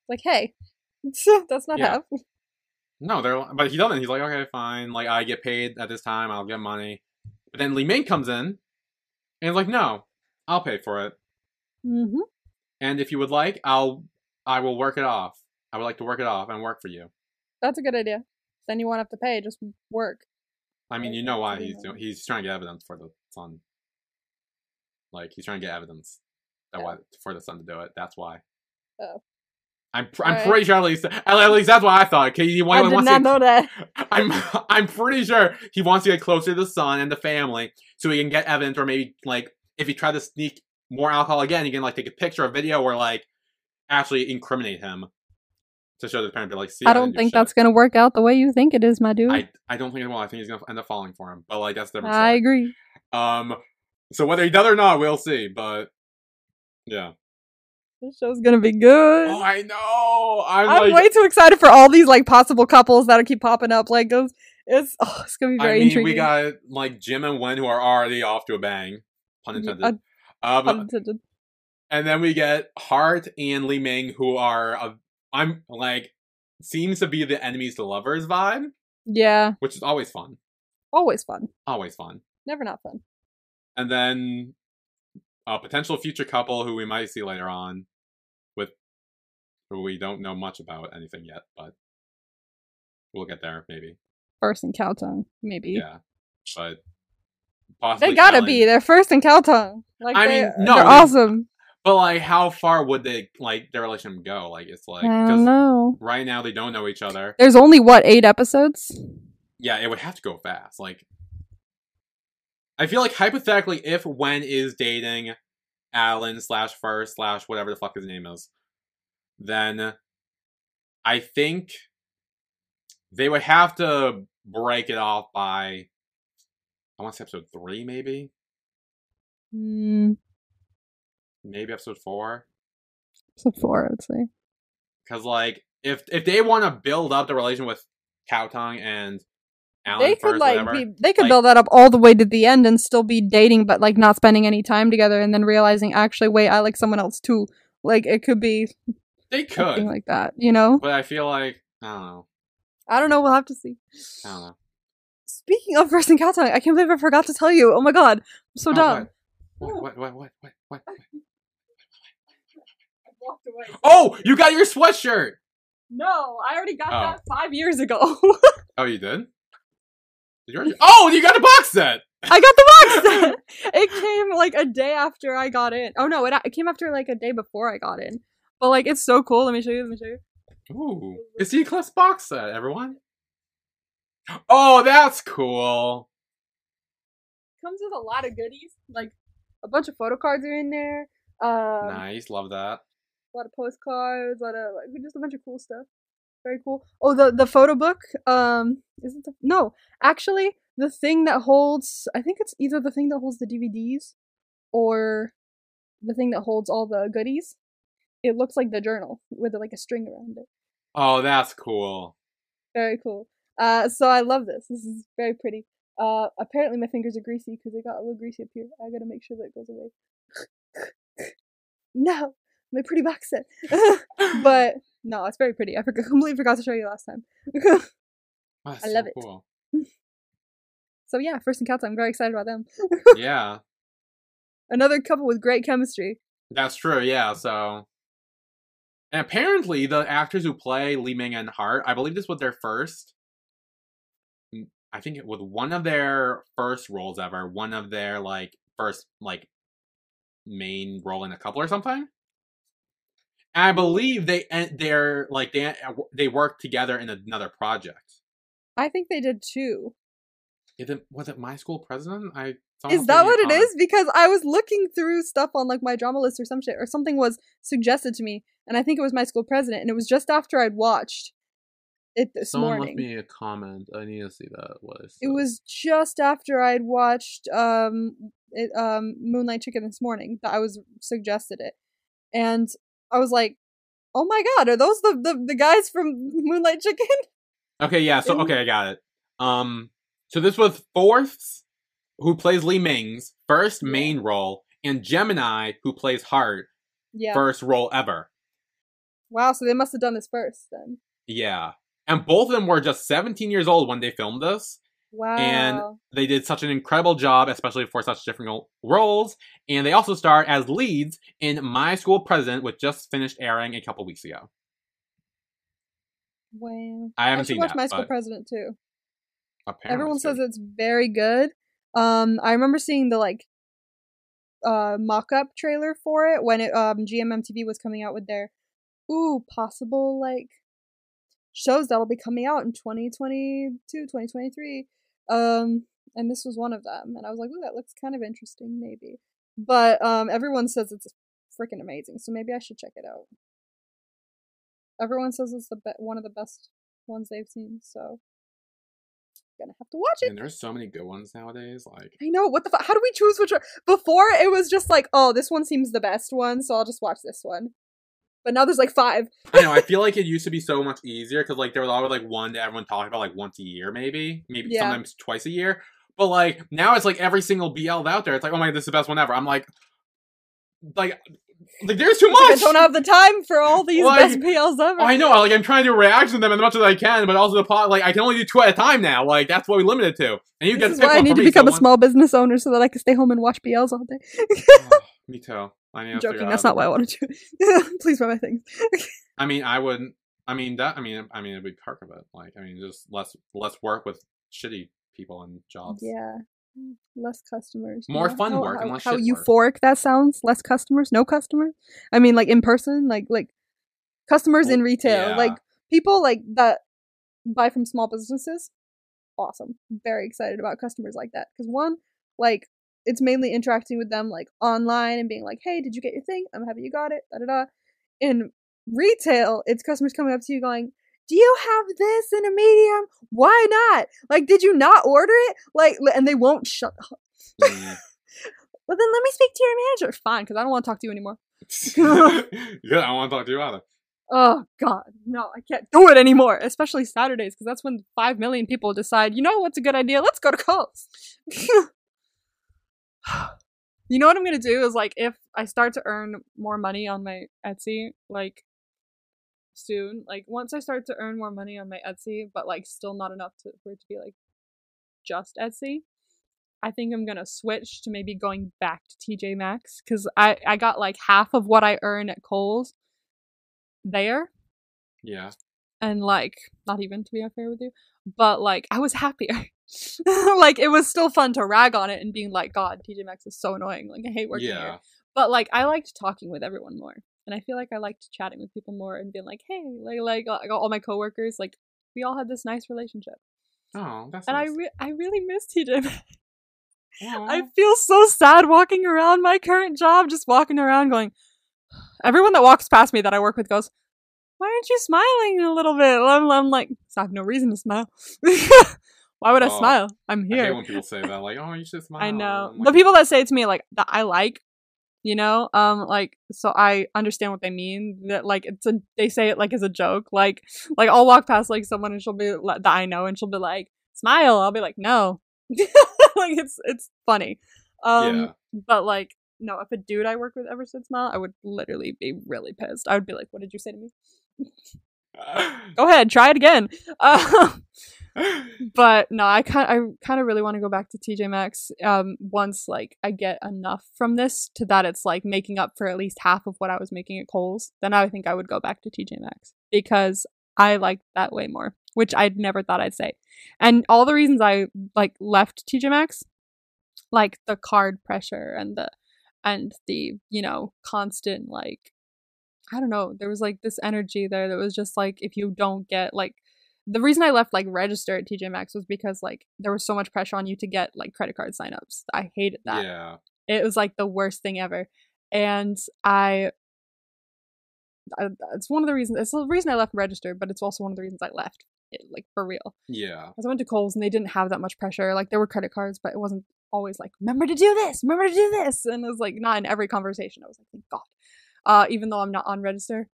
Like, hey, that's not Yeah. half. No, they're but he doesn't. He's like, okay, fine. Like I get paid at this time, I'll get money. But then Li Ming comes in and he's like, no, I'll pay for it. Mm-hmm. And if you would like, I'll I will work it off. I would like to work it off and work for you. That's a good idea. Then you won't have to pay. Just work. I mean, you know why he's doing. He's trying to get evidence for the son. Like he's trying to get evidence that Oh. why for the son to do it. That's why. Oh. I'm pr- I'm pretty sure at least at least that's what I thought. Okay, he I did wants not to, know that. I'm I'm pretty sure he wants to get closer to the son and the family so he can get evidence or maybe like if he tried to sneak more alcohol again, he can like take a picture or video or like actually incriminate him to show the parent be like, see, I don't do think shit." that's gonna work out the way you think it is, my dude. I I don't think it will. I think he's gonna end up falling for him. But like that's different. I story. agree. Um, so whether he does or not, we'll see. But yeah. This show's gonna be good. Oh, I know. I'm, I'm like, way too excited for all these like possible couples that'll keep popping up. Like it's it's, oh, it's gonna be I very mean, intriguing. we got like Jim and Wen who are already off to a bang, pun intended. um, Unintended. and then we get Heart and Li Ming who are, uh, I'm like, seems to be the enemies to lovers vibe, yeah, which is always fun. always fun. Always fun. Never not fun. And then a potential future couple who we might see later on, who we don't know much about anything yet, but we'll get there maybe. First in Khaotung, maybe. Yeah, but possibly They gotta be. They're first in Khaotung. Like I they, mean, no, they're awesome. But like, how far would they like their relationship go? Like, it's like I don't know. right now they don't know each other. There's only what eight episodes. Yeah, it would have to go fast. Like, I feel like hypothetically, if Wen is dating Alan slash First slash whatever the fuck his name is, then I think they would have to break it off by I want to say episode three, maybe, Hmm. maybe episode four. Episode four, I would say. Because like, if if they want to build up the relation with Khaotung and Alan they could first, like whatever, be, they could like- build that up all the way to the end and still be dating, but like not spending any time together, and then realizing actually, wait, I like someone else too. Like it could be they something could, like that, you know. but I feel like I don't know. I don't know. We'll have to see. I don't know. Speaking of First and Khaotung, I can't believe I forgot to tell you. Oh my god, I'm so Oh, dumb. What? What? What? What? What? What? what? I walked away. Oh, you got your sweatshirt. No, I already got Oh. that five years ago. Oh, you did. Did you already? Oh, you got a box set. I got the box set. it came like a day after I got in. Oh no, it, it came after like a day before I got in. But like it's so cool. Let me show you. Let me show you. Ooh, it's the Eclipse box set, everyone. Oh, that's cool. Comes with a lot of goodies. Like a bunch of photo cards are in there. Um, nice, love that. a lot of postcards, a lot of like just a bunch of cool stuff. Very cool. Oh, the the photo book. Um, is it the no? Actually, the thing that holds, I think it's either the thing that holds the DVDs, or the thing that holds all the goodies. It looks like the journal with like a string around it. Oh, that's cool. Very cool. Uh, so I love this. This is very pretty. Uh, apparently my fingers are greasy because they got a little greasy up here. I gotta make sure that it goes away. no, my pretty box set. but no, it's very pretty. I forgot, completely forgot to show you last time. I love so it. Cool. so yeah, first and cats. I'm very excited about them. yeah, Another couple with great chemistry. that's true. Yeah, so. And apparently, the actors who play Li Ming and Heart, I believe this was their first. mm, I think it was one of their first roles ever. One of their like first like main role in a couple or something. And I believe they they're like they they worked together in another project. I think they did too. Is it, was it my school president? I Is that what it is? Because I was looking through stuff on like my drama list or some shit, or something was suggested to me, and I think it was my school president, and it was just after I'd watched it this Someone morning. left me a comment. I need to see that. What it It was just after I'd watched um it, um Moonlight Chicken this morning that I was suggested it, and I was like, "Oh my god, are those the the, the guys from Moonlight Chicken?" Okay, yeah. So okay, I got it. Um, so this was Fourths, who plays Li Ming's first main role, and Gemini, who plays Heart, Yeah. first role ever. Wow. So they must have done this first then. Yeah, and both of them were just 17 years old when they filmed this. Wow. And they did such an incredible job, especially for such different roles. And they also star as leads in My School President, which just finished airing a couple weeks ago. Wow. I I haven't should seen watch that. My School President too. apparently Everyone says it's very good. Um, I remember seeing the like uh mock-up trailer for it when it um GMMTV was coming out with their ooh possible like shows that'll be coming out in 2022 2023 um and this was one of them and i was like ooh that looks kind of interesting maybe but um everyone says it's freaking amazing so maybe i should check it out everyone says it's the be- one of the best ones they've seen so gonna have to watch it And there's so many good ones nowadays. Like I know what the fuck. How do we choose which one? Before it was just like, oh, this one seems the best one, so I'll just watch this one. But now there's like five. I know. I feel like it used to be so much easier because like there was always like one that everyone talked about like once a year, maybe, maybe Yeah. sometimes twice a year. But like now it's like every single BL out there. It's like, oh my, god, this is the best one ever. I'm like, like, like there's too much. I don't have the time for all these Like, best BLs ever. I know. Like I'm trying to react to them as much as I can, but also the plot. Like I can only do two at a time now. Like that's what we limited to. And you This get is why I need to become so a small business owner so that I can stay home and watch BLs all day. Me too. I need I'm joking. That's not what I want to do. Please buy my things. I mean, I wouldn't. I mean that. I mean, I mean, it'd be part of it. Like, I mean, just less less work with shitty people and jobs. Yeah. Mm, less customers. More Yeah. fun How- work and How, less how shit work. euphoric that sounds. Less customers. No customers. I mean, like in person. Like like customers in retail. yeah. Like people like that buy from small businesses. Awesome. Very excited about customers like that because one, like it's mainly interacting with them like online and being like, "Hey, did you get your thing? I'm happy you got it." Da da da. In retail, it's customers coming up to you going, do you have this in a medium? Why not? Like, did you not order it? Like, and they won't shut up. Mm. Well, then let me speak to your manager. Fine, because I don't want to talk to you anymore. yeah, I don't want to talk to you either. Oh, God. No, I can't do it anymore. Especially Saturdays, because that's when 5 million people decide, you know what's a good idea? Let's go to Kohl's. you know what I'm to do is, like, if I start to earn more money on my Etsy, like, soon, like, once I start to earn more money on my Etsy, but, like, still not enough to, for it to be, like, just Etsy, I think I'm gonna switch to maybe going back to TJ Maxx because I I got like half of what I earn at Kohl's there, Yeah. and like not even to be unfair with you, but like I was happier. like it was still fun to rag on it and being like, God, TJ Maxx is so annoying. Like I hate working Yeah. here. But like I liked talking with everyone more, and I feel like I liked chatting with people more and being like, hey, like like uh, all my coworkers, like we all had this nice relationship, Oh, that's and I re- I really miss TJ Maxx. I feel so sad walking around my current job, just walking around going, everyone that walks past me that I work with goes, why aren't you smiling a little bit? I'm, I'm like, I have no reason to smile. why would I Oh, smile? I'm here. I hate when people say that. Like, oh, you should smile. I know. I'm The people that say it to me, like, that I like, you know, um, like, so I understand what they mean. That, like, it's a, they say it, like, as a joke. Like, like, I'll walk past, like, someone and she'll be, like, that I know, and she'll be like, smile. I'll be like, no. like, it's, it's funny. Um, Yeah. but, like, no, if a dude I work with ever said smile, I would literally be really pissed. I would be like, what did you say to me? Go ahead, try it again. Um, but no, I kind I kind of really want to go back to TJ Maxx. Um, once like I get enough from this to that it's like making up for at least half of what I was making at Kohl's, then I think I would go back to TJ Maxx because I like that way more, which I'd never thought I'd say. And all the reasons I like left TJ Maxx, like the card pressure and the and the you know constant like I don't know, there was like this energy there that was just like if you don't get like the reason I left like register at TJ Maxx was because like there was so much pressure on you to get like credit card signups. I hated that. yeah. It was like the worst thing ever. And I, I it's one of the reasons it's the reason I left register, but it's also one of the reasons I left. It, like for real. Yeah. Because I went to Kohl's and they didn't have that much pressure. Like there were credit cards, but it wasn't always like, remember to do this, remember to do this. And it was like not in every conversation. I was like, thank God. Uh, even though I'm not on register,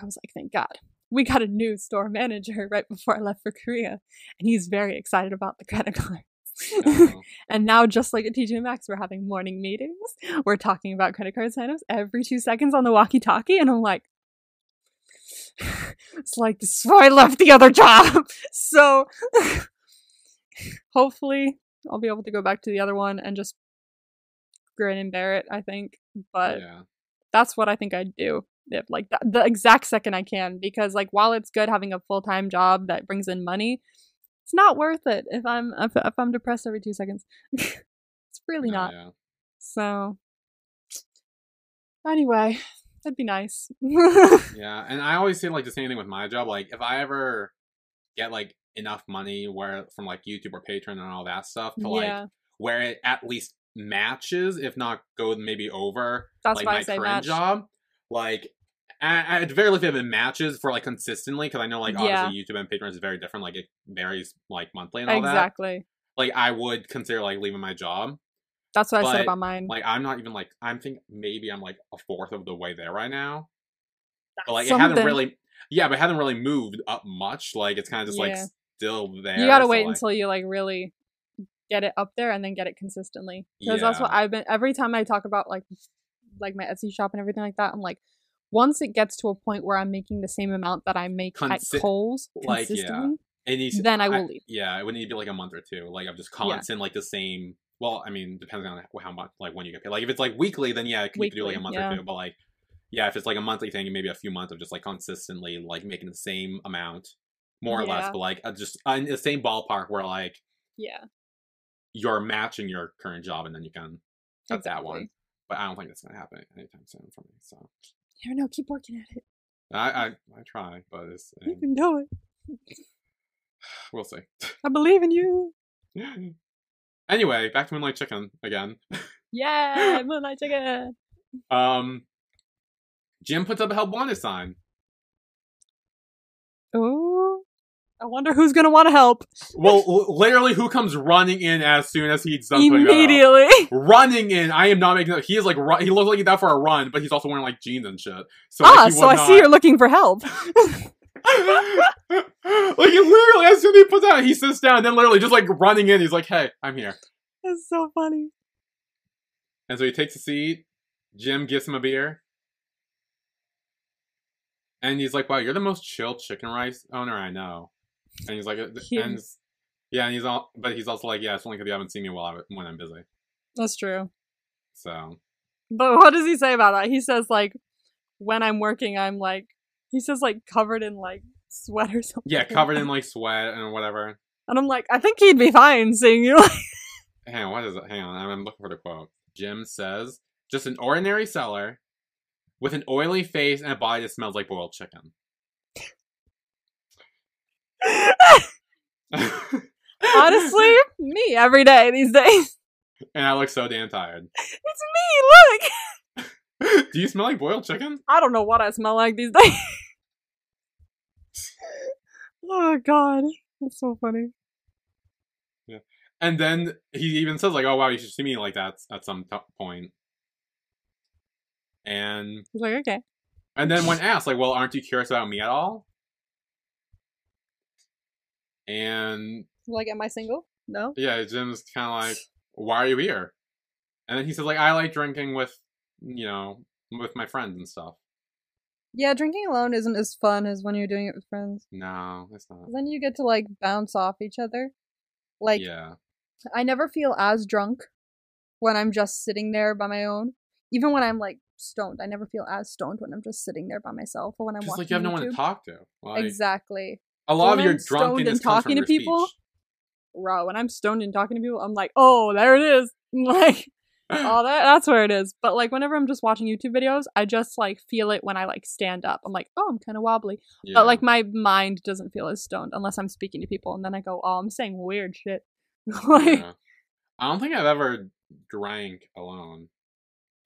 I was like, thank God. We got a new store manager right before I left for Korea, and he's very excited about the credit card. Oh. and now, just like at TJ Maxx, we're having morning meetings. We're talking about credit card signups every two seconds on the walkie-talkie, and I'm like, it's like this is why I left the other job. so hopefully I'll be able to go back to the other one and just grin and bear it, I think. But yeah. that's what I think I'd do. If like the, the exact second I can because like while it's good having a full time job that brings in money, it's not worth it if I'm if, if I'm depressed every two seconds. it's really No, not. yeah. So anyway, that'd be nice. Yeah, and I always say like the same thing with my job. Like if I ever get like enough money where from like YouTube or Patreon and all that stuff to like yeah, where it at least matches, if not go maybe over that's like why my I say current match. job. Like at, at the very least, if it matches for like consistently, because I know like Yeah. obviously YouTube and Patreon is very different. Like it varies like monthly and all that. Exactly. Like I would consider like leaving my job. That's what I said about mine. Like I'm not even like I'm think maybe I'm like a fourth of the way there right now. But like it hasn't really yeah, but it hasn't really moved up much. Like it's kind of just like still there. you gotta so, wait like, until you like really get it up there and then get it consistently because that's what i've been every time i talk about like like my etsy shop and everything like that i'm like once it gets to a point where i'm making the same amount that i make Consi- at kohl's like, yeah. consistently it needs, then I will leave. Yeah, it would need to be like a month or two. Like I'm just constant, like the same. Well, I mean, depending on how much, like when you get paid. Like if it's like weekly, then yeah, you could do like a Weekly, month yeah. or two. But like, yeah, if it's like a monthly thing, maybe a few months of just like consistently like making the same amount, more or less, but like uh, just uh, in the same ballpark where like yeah you're matching your current job, and then you can have that one. But I don't think that's gonna happen anytime soon for me. So you never know keep working at it I I, I try, but it's you can do it we'll see. i believe in you anyway, back to Moonlight Chicken again. yeah moonlight chicken Um, Jim puts up a help wanted sign. oh i wonder who's gonna want to help Well, l- literally, who comes running in as soon as he's done putting that up? immediately Running in. I am not making that. He is like he looks like he's out for a run, but he's also wearing like jeans and shit. So ah like, so i see you're looking for help like he literally, as soon as he puts out, he sits down, then literally just like running in, he's like, "Hey, I'm here." that's so funny And so he takes a seat. Jim gives him a beer. And he's like, wow, you're the most chill chicken rice owner I know. And he's like, He and yeah, and he's all, but he's also like, yeah, it's only because you haven't seen me while I, when I'm busy. that's true So, But what does he say about that? He says like when I'm working, I'm like he says like covered in like sweat or something. yeah, covered in like sweat and whatever. And I'm like, I think he'd be fine seeing you. Hang on, what is it? Hang on, I'm looking for the quote. Jim says, just an ordinary seller with an oily face and a body that smells like boiled chicken. Honestly, me every day these days. and I look so damn tired. It's me. Look, Do you smell like boiled chicken? I don't know what I smell like these days. oh God, that's so funny. Yeah. And then he even says like, "Oh wow, you should see me like that at some t- point." And He's like, okay, and then when asked like, "Well, aren't you curious about me at all?" And like, am I single? No. yeah, Jim's kind of like, "Why are you here?" And then he says like, "I like drinking with, you know, with my friends and stuff." Yeah, drinking alone isn't as fun as when you're doing it with friends. No, it's not. Then you get to like bounce off each other. Like, yeah, I never feel as drunk when I'm just sitting there by my own. Even when I'm like stoned, I never feel as stoned when I'm just sitting there by myself or when I'm watching like you have no one to talk to. Like, exactly. A lot When of your I'm stoned and talking to people, speech. Bro, when I'm stoned and talking to people, I'm like, oh, there it is. Like, oh, that, that's where it is. But like, whenever I'm just watching YouTube videos, I just like feel it when I like stand up. I'm like, oh, I'm kind of wobbly. Yeah. But like, my mind doesn't feel as stoned unless I'm speaking to people, and then I go, oh, I'm saying weird shit. like, Yeah. I don't think I've ever drank alone.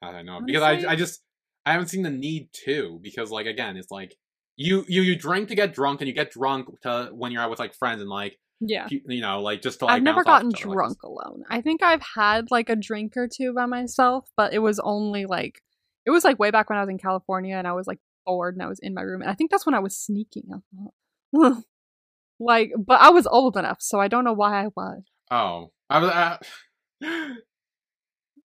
I know, of. because I I just I haven't seen the need to because like again it's like you you you drink to get drunk and you get drunk to when you're out with like friends and like yeah. you, you know like just to like I've never gotten other, like, drunk alone. I think I've had like a drink or two by myself, but it was only like it was like way back when I was in California and I was like bored and I was in my room and I think that's when I was sneaking alcohol. like, but I was old enough, so I don't know why I was. oh I was uh,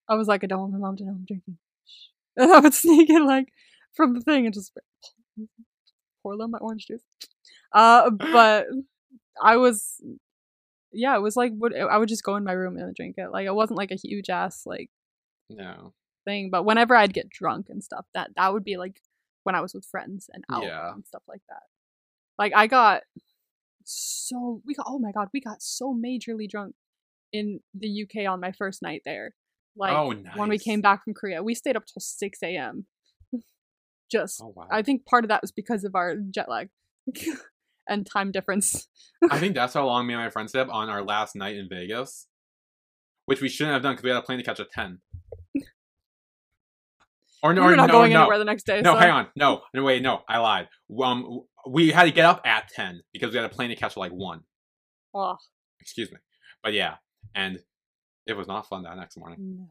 I was like, I don't want my mom to know I'm drinking, and I would sneak it like from the thing and just them my orange juice. Uh, but I was, yeah, it was like would I would just go in my room and drink it. Like it wasn't like a huge ass like no thing. But whenever I'd get drunk and stuff, that that would be like when I was with friends and out Yeah. and stuff like that. Like I got so we got oh my god, we got so majorly drunk in the UK on my first night there. Like oh, when we came back from Korea, we stayed up till six a.m. Just Oh wow. I think part of that was because of our jet lag and time difference. I think that's how long me and my friends stayed on our last night in Vegas, which we shouldn't have done because we had a plane to catch at ten. Or no, we or not no, going no, anywhere the next day. no. so. Hang on, no, no, wait, no, I lied. Um, we had to get up at ten because we had a plane to catch at like one. Oh, Excuse me, but yeah, and it was not fun that next morning. no.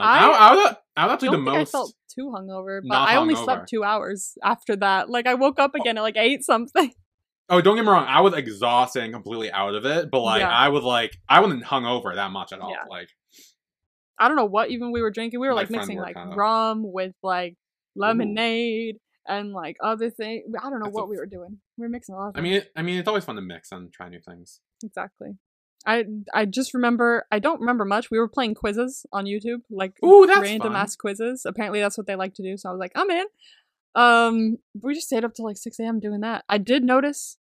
Um, I, I- I, was, I was actually the most. I felt too hungover, but I only hungover. slept two hours after that. Like I woke up again at like eight something. Oh, don't get me wrong. I was exhausted and completely out of it, but like Yeah. I was like I wasn't hungover that much at all. Yeah. Like I don't know what even we were drinking. We were like mixing like rum with like lemonade and like other things. I don't know That's what a- we were doing. We were mixing a lot of I mean, it, I mean, it's always fun to mix and try new things. exactly. I I just remember I don't remember much. We were playing quizzes on YouTube, like Ooh, that's random fun. ass quizzes. Apparently that's what they like to do. So I was like, I'm in. Um, we just stayed up till like six a.m. doing that. I did notice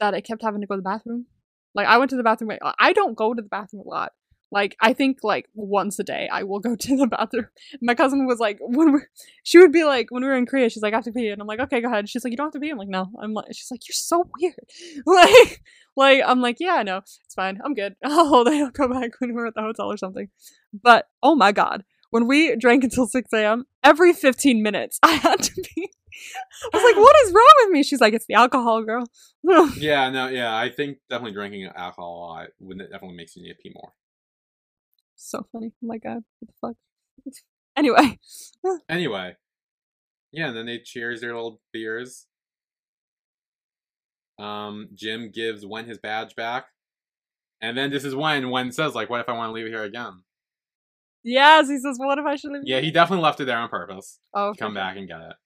that I kept having to go to the bathroom. Like I went to the bathroom. I don't go to the bathroom a lot. Like I think like once a day I will go to the bathroom. My cousin was like when we she would be like when we were in Korea, she's like I have to pee, and I'm like okay go ahead. She's like you don't have to pee. I'm like no. I'm like she's like you're so weird. Like like I'm like yeah I know it's fine. I'm good. I'll hold it. I'll back when we're at the hotel or something. But oh my god, when we drank until 6 a.m., every 15 minutes I had to be. I was like, what is wrong with me? She's like, it's the alcohol, girl. Yeah, no, yeah. I think definitely drinking alcohol a lot would definitely makes you need to pee more. So funny. Oh my god, what the fuck? Anyway, Anyway, yeah, and then they cheers their little beers. Um, Jim gives Wen his badge back, and then this is when Wen says, "Like, what if I want to leave here again?" yes, he says, what if I should leave? Yeah, he definitely left it there on purpose. oh, to come back and get it.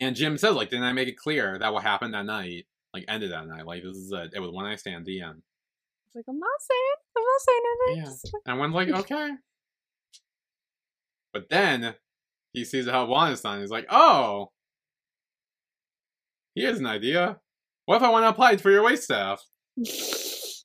And Jim says, like, didn't I make it clear that what happened that night, like, ended that night? Like, this is it. It was one night stand, the end. Like, I'm not saying, I'm not saying anything. Yeah. Like- And Wen's like, okay. But then he sees how Juan is done. He's like, oh, here's an idea. What if I want to apply for your wait staff? this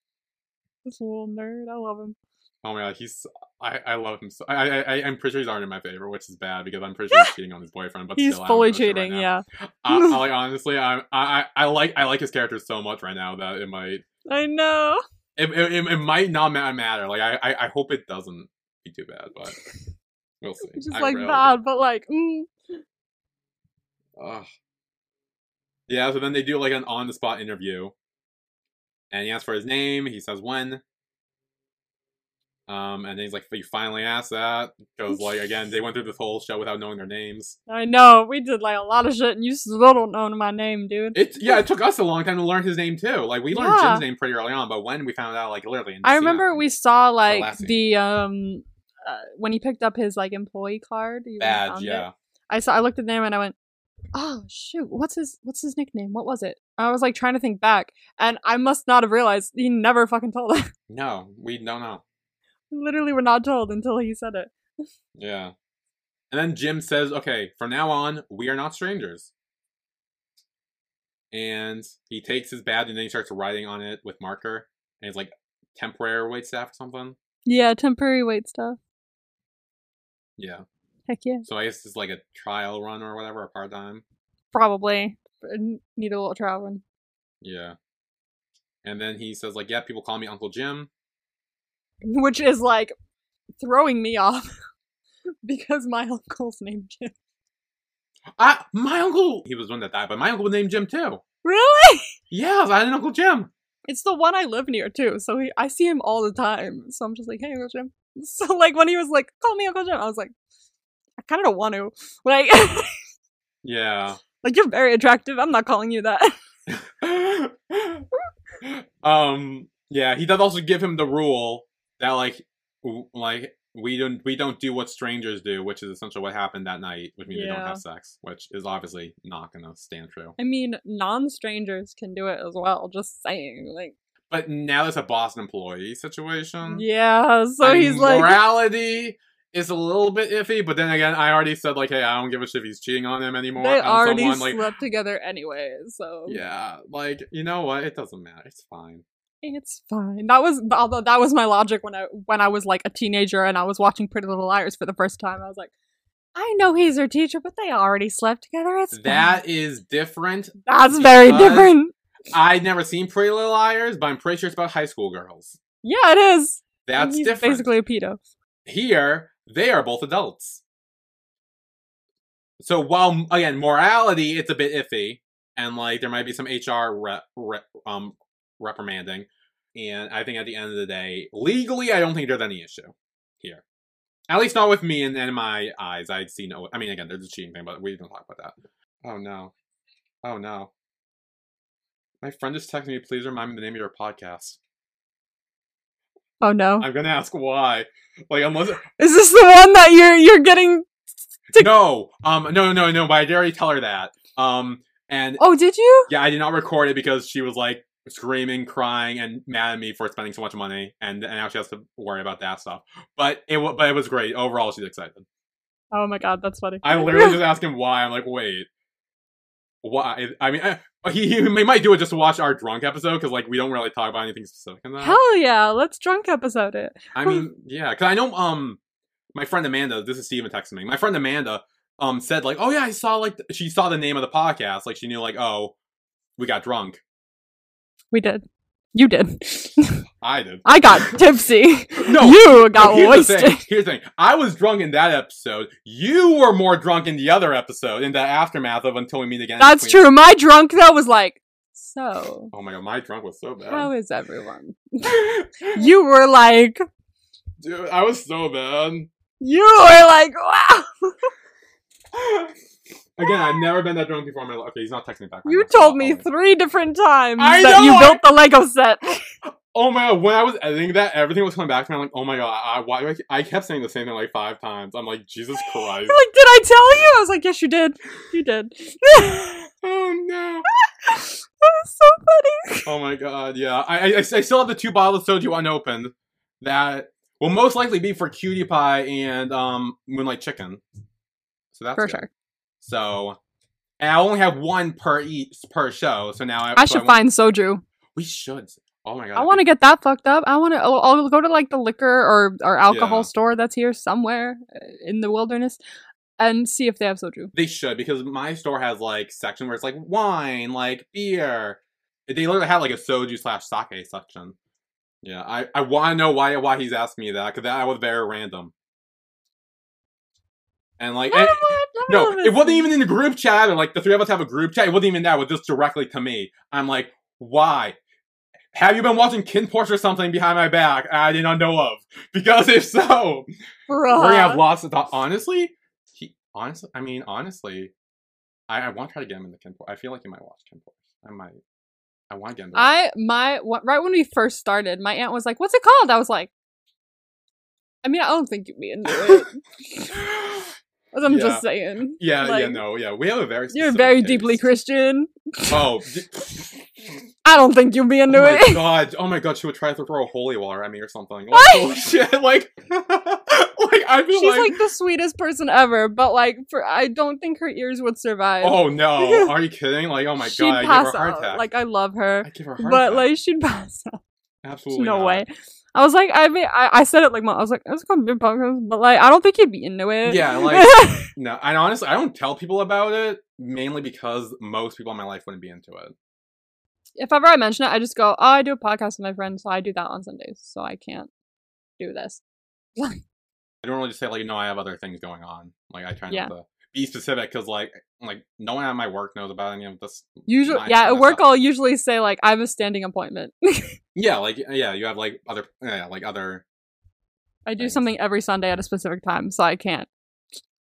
little nerd, I love him. Oh my god, he's I, I love him so I, I I'm pretty sure he's already in my favorite, which is bad because I'm pretty sure he's cheating on his boyfriend. But He's still, fully give right cheating, yeah. I, I like honestly, I I I like I like his character so much right now that it might I know. It it, it, might not matter. Like I, I I hope it doesn't be too bad, but we'll see. Just I like really- bad, but like, mm. Ugh. Yeah, so then they do like an on the spot interview, and he asks for his name. He says Wen. Um, and then he's like, "You finally asked that," because like again, they went through this whole show without knowing their names. I know. We did like a lot of shit, and you still don't know my name, dude. It yeah, it took us a long time to learn his name too. Like we learned Yeah. Jim's name pretty early on, but when we found out, like literally, in I remember we saw like the um uh, when he picked up his like employee card. badge, found it. yeah. I saw. I looked at the name and I went, "Oh shoot, what's his what's his nickname? What was it?" I was like trying to think back, and I must not have realized he never fucking told us. No, we don't know. Literally, were not told until he said it. Yeah. And then Jim says, okay, from now on, we are not strangers. And he takes his badge and then he starts writing on it with marker. And it's like temporary wait staff or something. Yeah, temporary wait stuff. Yeah. Heck yeah, So I guess it's like a trial run or whatever, a part time. probably need a little trial run. Yeah. And then he says, like, yeah, people call me Uncle Jim. which is like throwing me off because my uncle's named Jim. Ah, my uncle! He was the one that died, but my uncle was named Jim too. Really? Yeah, I had an Uncle Jim. It's the one I live near too, so he, I see him all the time. So I'm just like, hey, Uncle Jim. So like when he was like, call me Uncle Jim, I was like, I kind of don't want to. Like, Yeah. like you're very attractive. I'm not calling you that. um yeah he does also give him the rule that like like we don't we don't do what strangers do which is essentially what happened that night which means they don't have sex which is obviously not gonna stand true I mean, non-strangers can do it as well. Just saying, like, but now it's a boston employee situation yeah. So I he's mean, like, morality is a little bit iffy, but then again, I already said like, hey, I don't give a shit if he's cheating on him anymore. They and already someone, like, slept together anyway, so yeah, like you know what? It doesn't matter. It's fine. It's fine. That was although that was my logic when I when I was like a teenager and I was watching Pretty Little Liars for the first time. I was like, I know he's her teacher, but they already slept together. It's fine. That is different. that's very different. I'd never seen Pretty Little Liars, but I'm pretty sure it's about high school girls. Yeah, it is. That's He's different. Basically a pedo. Here, they are both adults. So while again morality, it's a bit iffy, and like there might be some HR re- re- um reprimanding, and I think at the end of the day, legally, I don't think there's any issue here. At least not with me and, and in my eyes. I'd see no. I mean, again, there's a cheating thing, but we don't talk about that. Oh no, oh no. My friend just texted me. Please remind me the name of your podcast. Oh no. I'm gonna ask why. Like unless Is this the one that you're you're getting To- no, um, no, no, no. But I did already tell her that. Um, and Oh, did you? yeah, I did not record it because she was like screaming, crying, and mad at me for spending so much money, and, and now she has to worry about that stuff. But it, but it was great overall. She's excited. Oh my god, that's funny. I literally just asked him why. I'm like, wait, why? I mean, I, he, he might do it just to watch our drunk episode because like we don't really talk about anything specific in that. Hell yeah, let's drunk episode it. I mean, yeah, because I know um my friend Amanda. This is Steven texting me. My friend Amanda um said like, oh yeah, I saw like th- she saw the name of the podcast. Like she knew like, oh, we got drunk. We did. You did. I did. I got tipsy. No, you got here's the wasted. thing. Here's the thing. I was drunk in that episode. You were more drunk in the other episode, in the aftermath of Until We Meet Again. That's Queen- true. My drunk though was like, so Oh my god, my drunk was so bad. how is everyone? You were like, Dude, I was so bad. you were like, wow. Again, I've never been that drunk before in my life. Okay, he's not texting me back. right You now, told me three different times I that know, you I- built the Lego set. Oh my god, when I was editing that, everything was coming back to me. I'm like, oh my god, I, why I, I kept saying the same thing like five times. I'm like, Jesus Christ. You're like, did I tell you? I was like, yes, you did. You did. oh no. that was so funny. Oh my god, yeah. I, I, I still have the two bottles of soju unopened that will most likely be for Cutie Pie and um Moonlight Chicken. So that's For good. sure. So, and I only have one per each per show. So now I, I so should want- find soju. We should. Oh my god. I want to get that fucked up. I want to. I'll, I'll go to like the liquor or or alcohol Yeah. store that's here somewhere uh, in the wilderness and see if they have soju. They should because my store has like section where it's like wine, like beer. They literally have like a soju slash sake section. Yeah, I, I want to know why why he's asking me that because that was very random. And like, and- it- no, it wasn't even in the group chat or like the three of us have a group chat. It wasn't even that. It was just directly to me. I'm like, why? Have you been watching KinnPorsche or something behind my back I did not know of? Because if so, we're gonna have Bruh. lots of thought. Honestly, he honestly, I mean, honestly, I, I want to try to get him in the KinnPorsche. I feel like he might watch KinnPorsche. I might. I want to get him. I my right when we first started, my aunt was like, "What's it called?" I was like, "I mean, I don't think you'd be into it." I'm Yeah. just saying. yeah, yeah, like, no, yeah. We have a very. You're very taste. deeply Christian. Oh, I don't think you'd be oh into my it. god! Oh my god! She would try to throw holy water at me or something. Like, oh shit! Like, like I feel like She's like. like the sweetest person ever, but like, for I don't think her ears would survive. Oh no! Are you kidding? Like, oh my she'd god! I give her a heart out. attack. Like, I love her, I give her a heart but attack. like, she'd pass out. absolutely no not. way. I was like, I mean, I, I said it like, I was like, it's gonna be a podcast, but like, I don't think you'd be into it. Yeah, like no. And honestly, I don't tell people about it mainly because most people in my life wouldn't be into it. if ever I mention it, I just go, oh, I do a podcast with my friends, so I do that on Sundays, so I can't do this. I don't really just say like, no, I have other things going on. Like, I try Yeah. not to be specific because like, like no one at my work knows about any of this. Usually, yeah, at work, stuff. I'll usually say like, I have a standing appointment. Yeah, like yeah, you have like other yeah, like other I do Thanks. something every Sunday at a specific time, so I can't.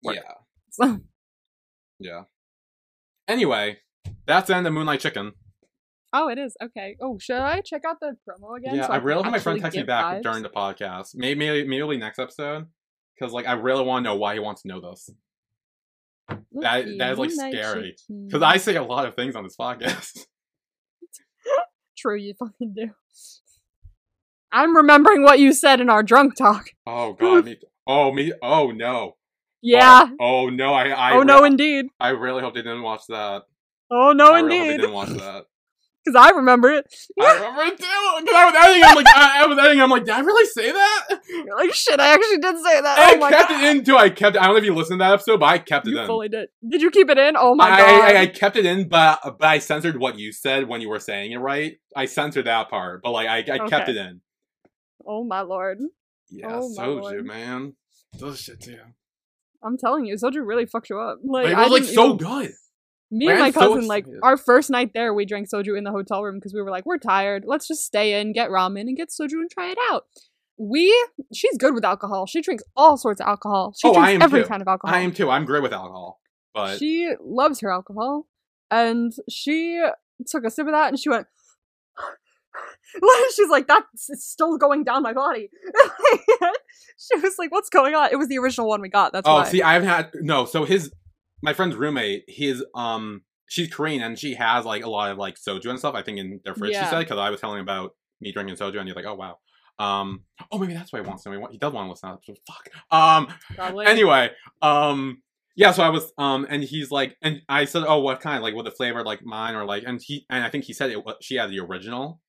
Work. yeah, So, yeah. Anyway, that's the end of Moonlight Chicken. oh, it is okay. Oh, should I check out the promo again? yeah, so I can really my friend texts me back vibes? during the podcast. Maybe maybe, maybe next episode because like I really want to know why he wants to know this. That- that is, like, scary. Because I say a lot of things on this podcast. True, you fucking do. I'm remembering what you said in our drunk talk. Oh god, me. Oh me. Oh no. Yeah. Oh, oh, no. I. I oh no, re- indeed. I really hope they didn't watch that. Oh no, I really hope they indeed. didn't watch that. Because I remember it. I remember it too. Because I was editing. I'm like, I, I was editing. I'm like, did I really say that? You're like, shit, I actually did say that. And oh my I kept god. it in too. I kept. I don't know if you listened to that episode, but I kept it You in. fully did. Did you keep it in? Oh my I, god. I, I kept it in, but but I censored what you said when you were saying it right. I censored that part, but like I, I kept it in. oh my lord. Yeah, Oh, my soju, man. Those shit too. I'm telling you, Soju really fucked you up. Like But it I was like so good. Me and my I'm so cousin, like our first night there, we drank soju in the hotel room because we were like, we're tired. Let's just stay in, get ramen, and get soju and try it out. We, she's good with alcohol. She drinks all sorts of alcohol. She Oh, I drinks am every too. kind of alcohol. I am too. I'm great with alcohol, but She loves her alcohol, and she took a sip of that and she went. She's like, that's still going down my body. she was like, "What's going on?" It was the original one we got. That's oh, why. see, I haven't had no. So his my friend's roommate, his um, she's Korean and she has like a lot of like soju and stuff. I think in their fridge. She said because I was telling about me drinking soju, and you're like, oh wow. Um. Oh, maybe that's why he wants to know. He He does want to listen to that. Fuck. Um. Probably. anyway, um, yeah. So I was, um, and he's like, and I said, oh, what kind? Like, with the flavor, like mine, or like, and he, and I think he said it. She had the original.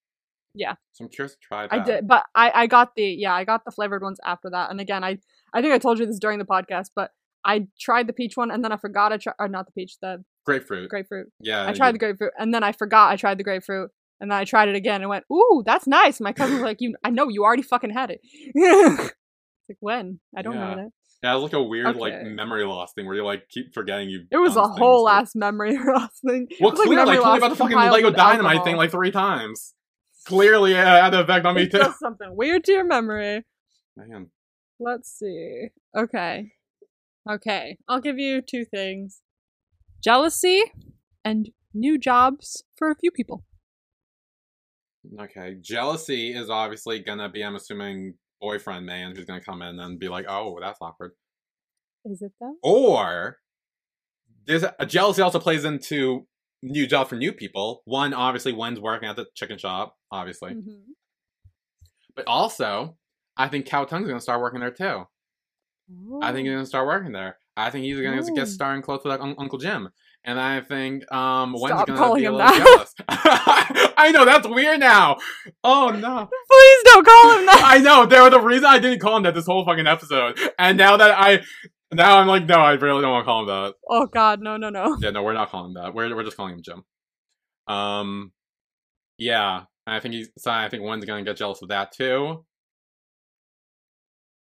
Yeah. So I'm curious to try that. I did, but I I got the yeah I got the flavored ones after that. And again, I I think I told you this during the podcast, but I tried the peach one and then I forgot I tried or uh, not the peach the Grapefruit. grapefruit. Yeah. I tried you- the grapefruit and then I forgot I tried the grapefruit and then I tried it again and went ooh that's nice. My cousin was like you I know you already fucking had it. Like when I don't Yeah. remember that. Yeah, it was like a weird like memory loss thing where you like keep forgetting you. It was a whole ass memory loss thing. Well, was clearly, I memory told you about the fucking Lego Dynamite alcohol. thing like three times. Clearly, it had an effect on me It too. something weird to your memory. Man, Let's see. Okay. Okay. I'll give you two things jealousy and new jobs for a few people. okay. Jealousy is obviously gonna be, I'm assuming, boyfriend man who's gonna come in and be like, "Oh, that's awkward." Is it though? Or there's a jealousy also plays into new job for new people. One, obviously, one's working at the chicken shop, obviously, Mhm. but also, I think Khaotung's gonna start working there too. I think he's gonna start working there. I think he's gonna Ooh. get starring close with like, Un- Uncle Jim, and I think um Wen's Stop gonna calling be a little that. jealous. I know that's weird now. Oh no. Please don't call him that. I know there was a reason I didn't call him that this whole fucking episode, and now that I now I'm like no, I really don't want to call him that. Oh God, no, no, no. Yeah, no, we're not calling him that. We're we're just calling him Jim. Um, yeah, I think he's. So I think Wen's gonna get jealous of that too.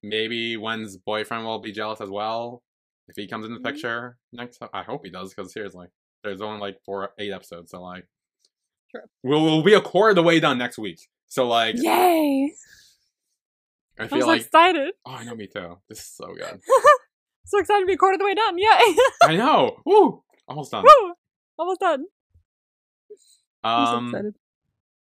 Maybe Wen's boyfriend will be jealous as well if he comes in the Mhm. picture next. I hope he does because seriously, there's only like four, eight episodes, so like, True. we'll we'll be a quarter of the way done next week. So like, Yay! I I'm feel so like, excited. oh, I know me too. This is so good. So excited to be a quarter of the way done. Yay! I know. Woo, almost done. Woo! Almost done. I'm so Um, excited.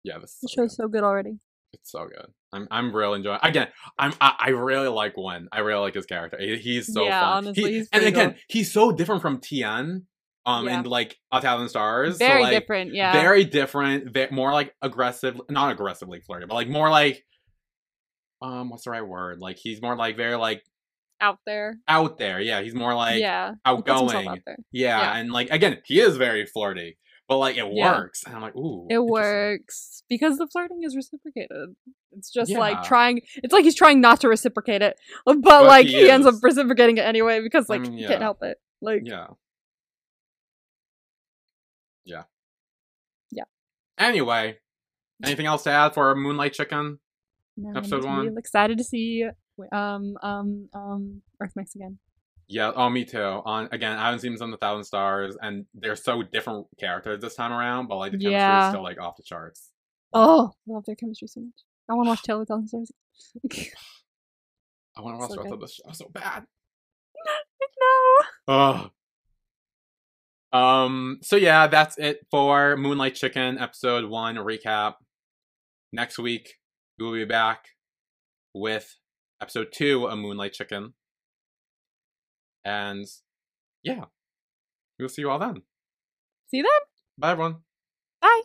yeah, this is The so good. show's so good already. It's so good. I'm I'm really enjoying. Again, I'm I, I really like Wen. I really like his character. He- he's so Yeah, fun. honestly, He- he's and again, cool. he's so different from Tian. Um, Yeah. and like A Thousand Stars. Very so, like, different, yeah. Very different. Ve- more like aggressive, not aggressively flirty, but like more like, um, what's the right word? Like he's more like very like out there. out there. Yeah, he's more like yeah. He puts himself outgoing. out there. Yeah, Yeah. and like again, he is very flirty, but like it Yeah. works. And I'm like, ooh, It works because the flirting is reciprocated. It's just Yeah. like trying. It's like he's trying not to reciprocate it, but, like he he, ends up reciprocating it anyway because I like mean, he can't help it. Like Yeah. Yeah. Yeah. Anyway, anything else to add for Moonlight Chicken? I'm episode one. Excited to see um um um Earth Mix again. Yeah, oh, me too. On again, I haven't seen some of the Thousand Stars, and they're so different characters this time around, but like the chemistry Yeah. is still like off the charts. Oh, I love their chemistry so much. I want to watch Taylor Thousand Stars. I want to watch So the rest of the show so bad. no. Ugh. Um. So yeah, that's it for Moonlight Chicken episode one recap. Next week we will be back with episode two of Moonlight Chicken, and yeah, we'll see you all then. See you then. Bye, everyone. Bye.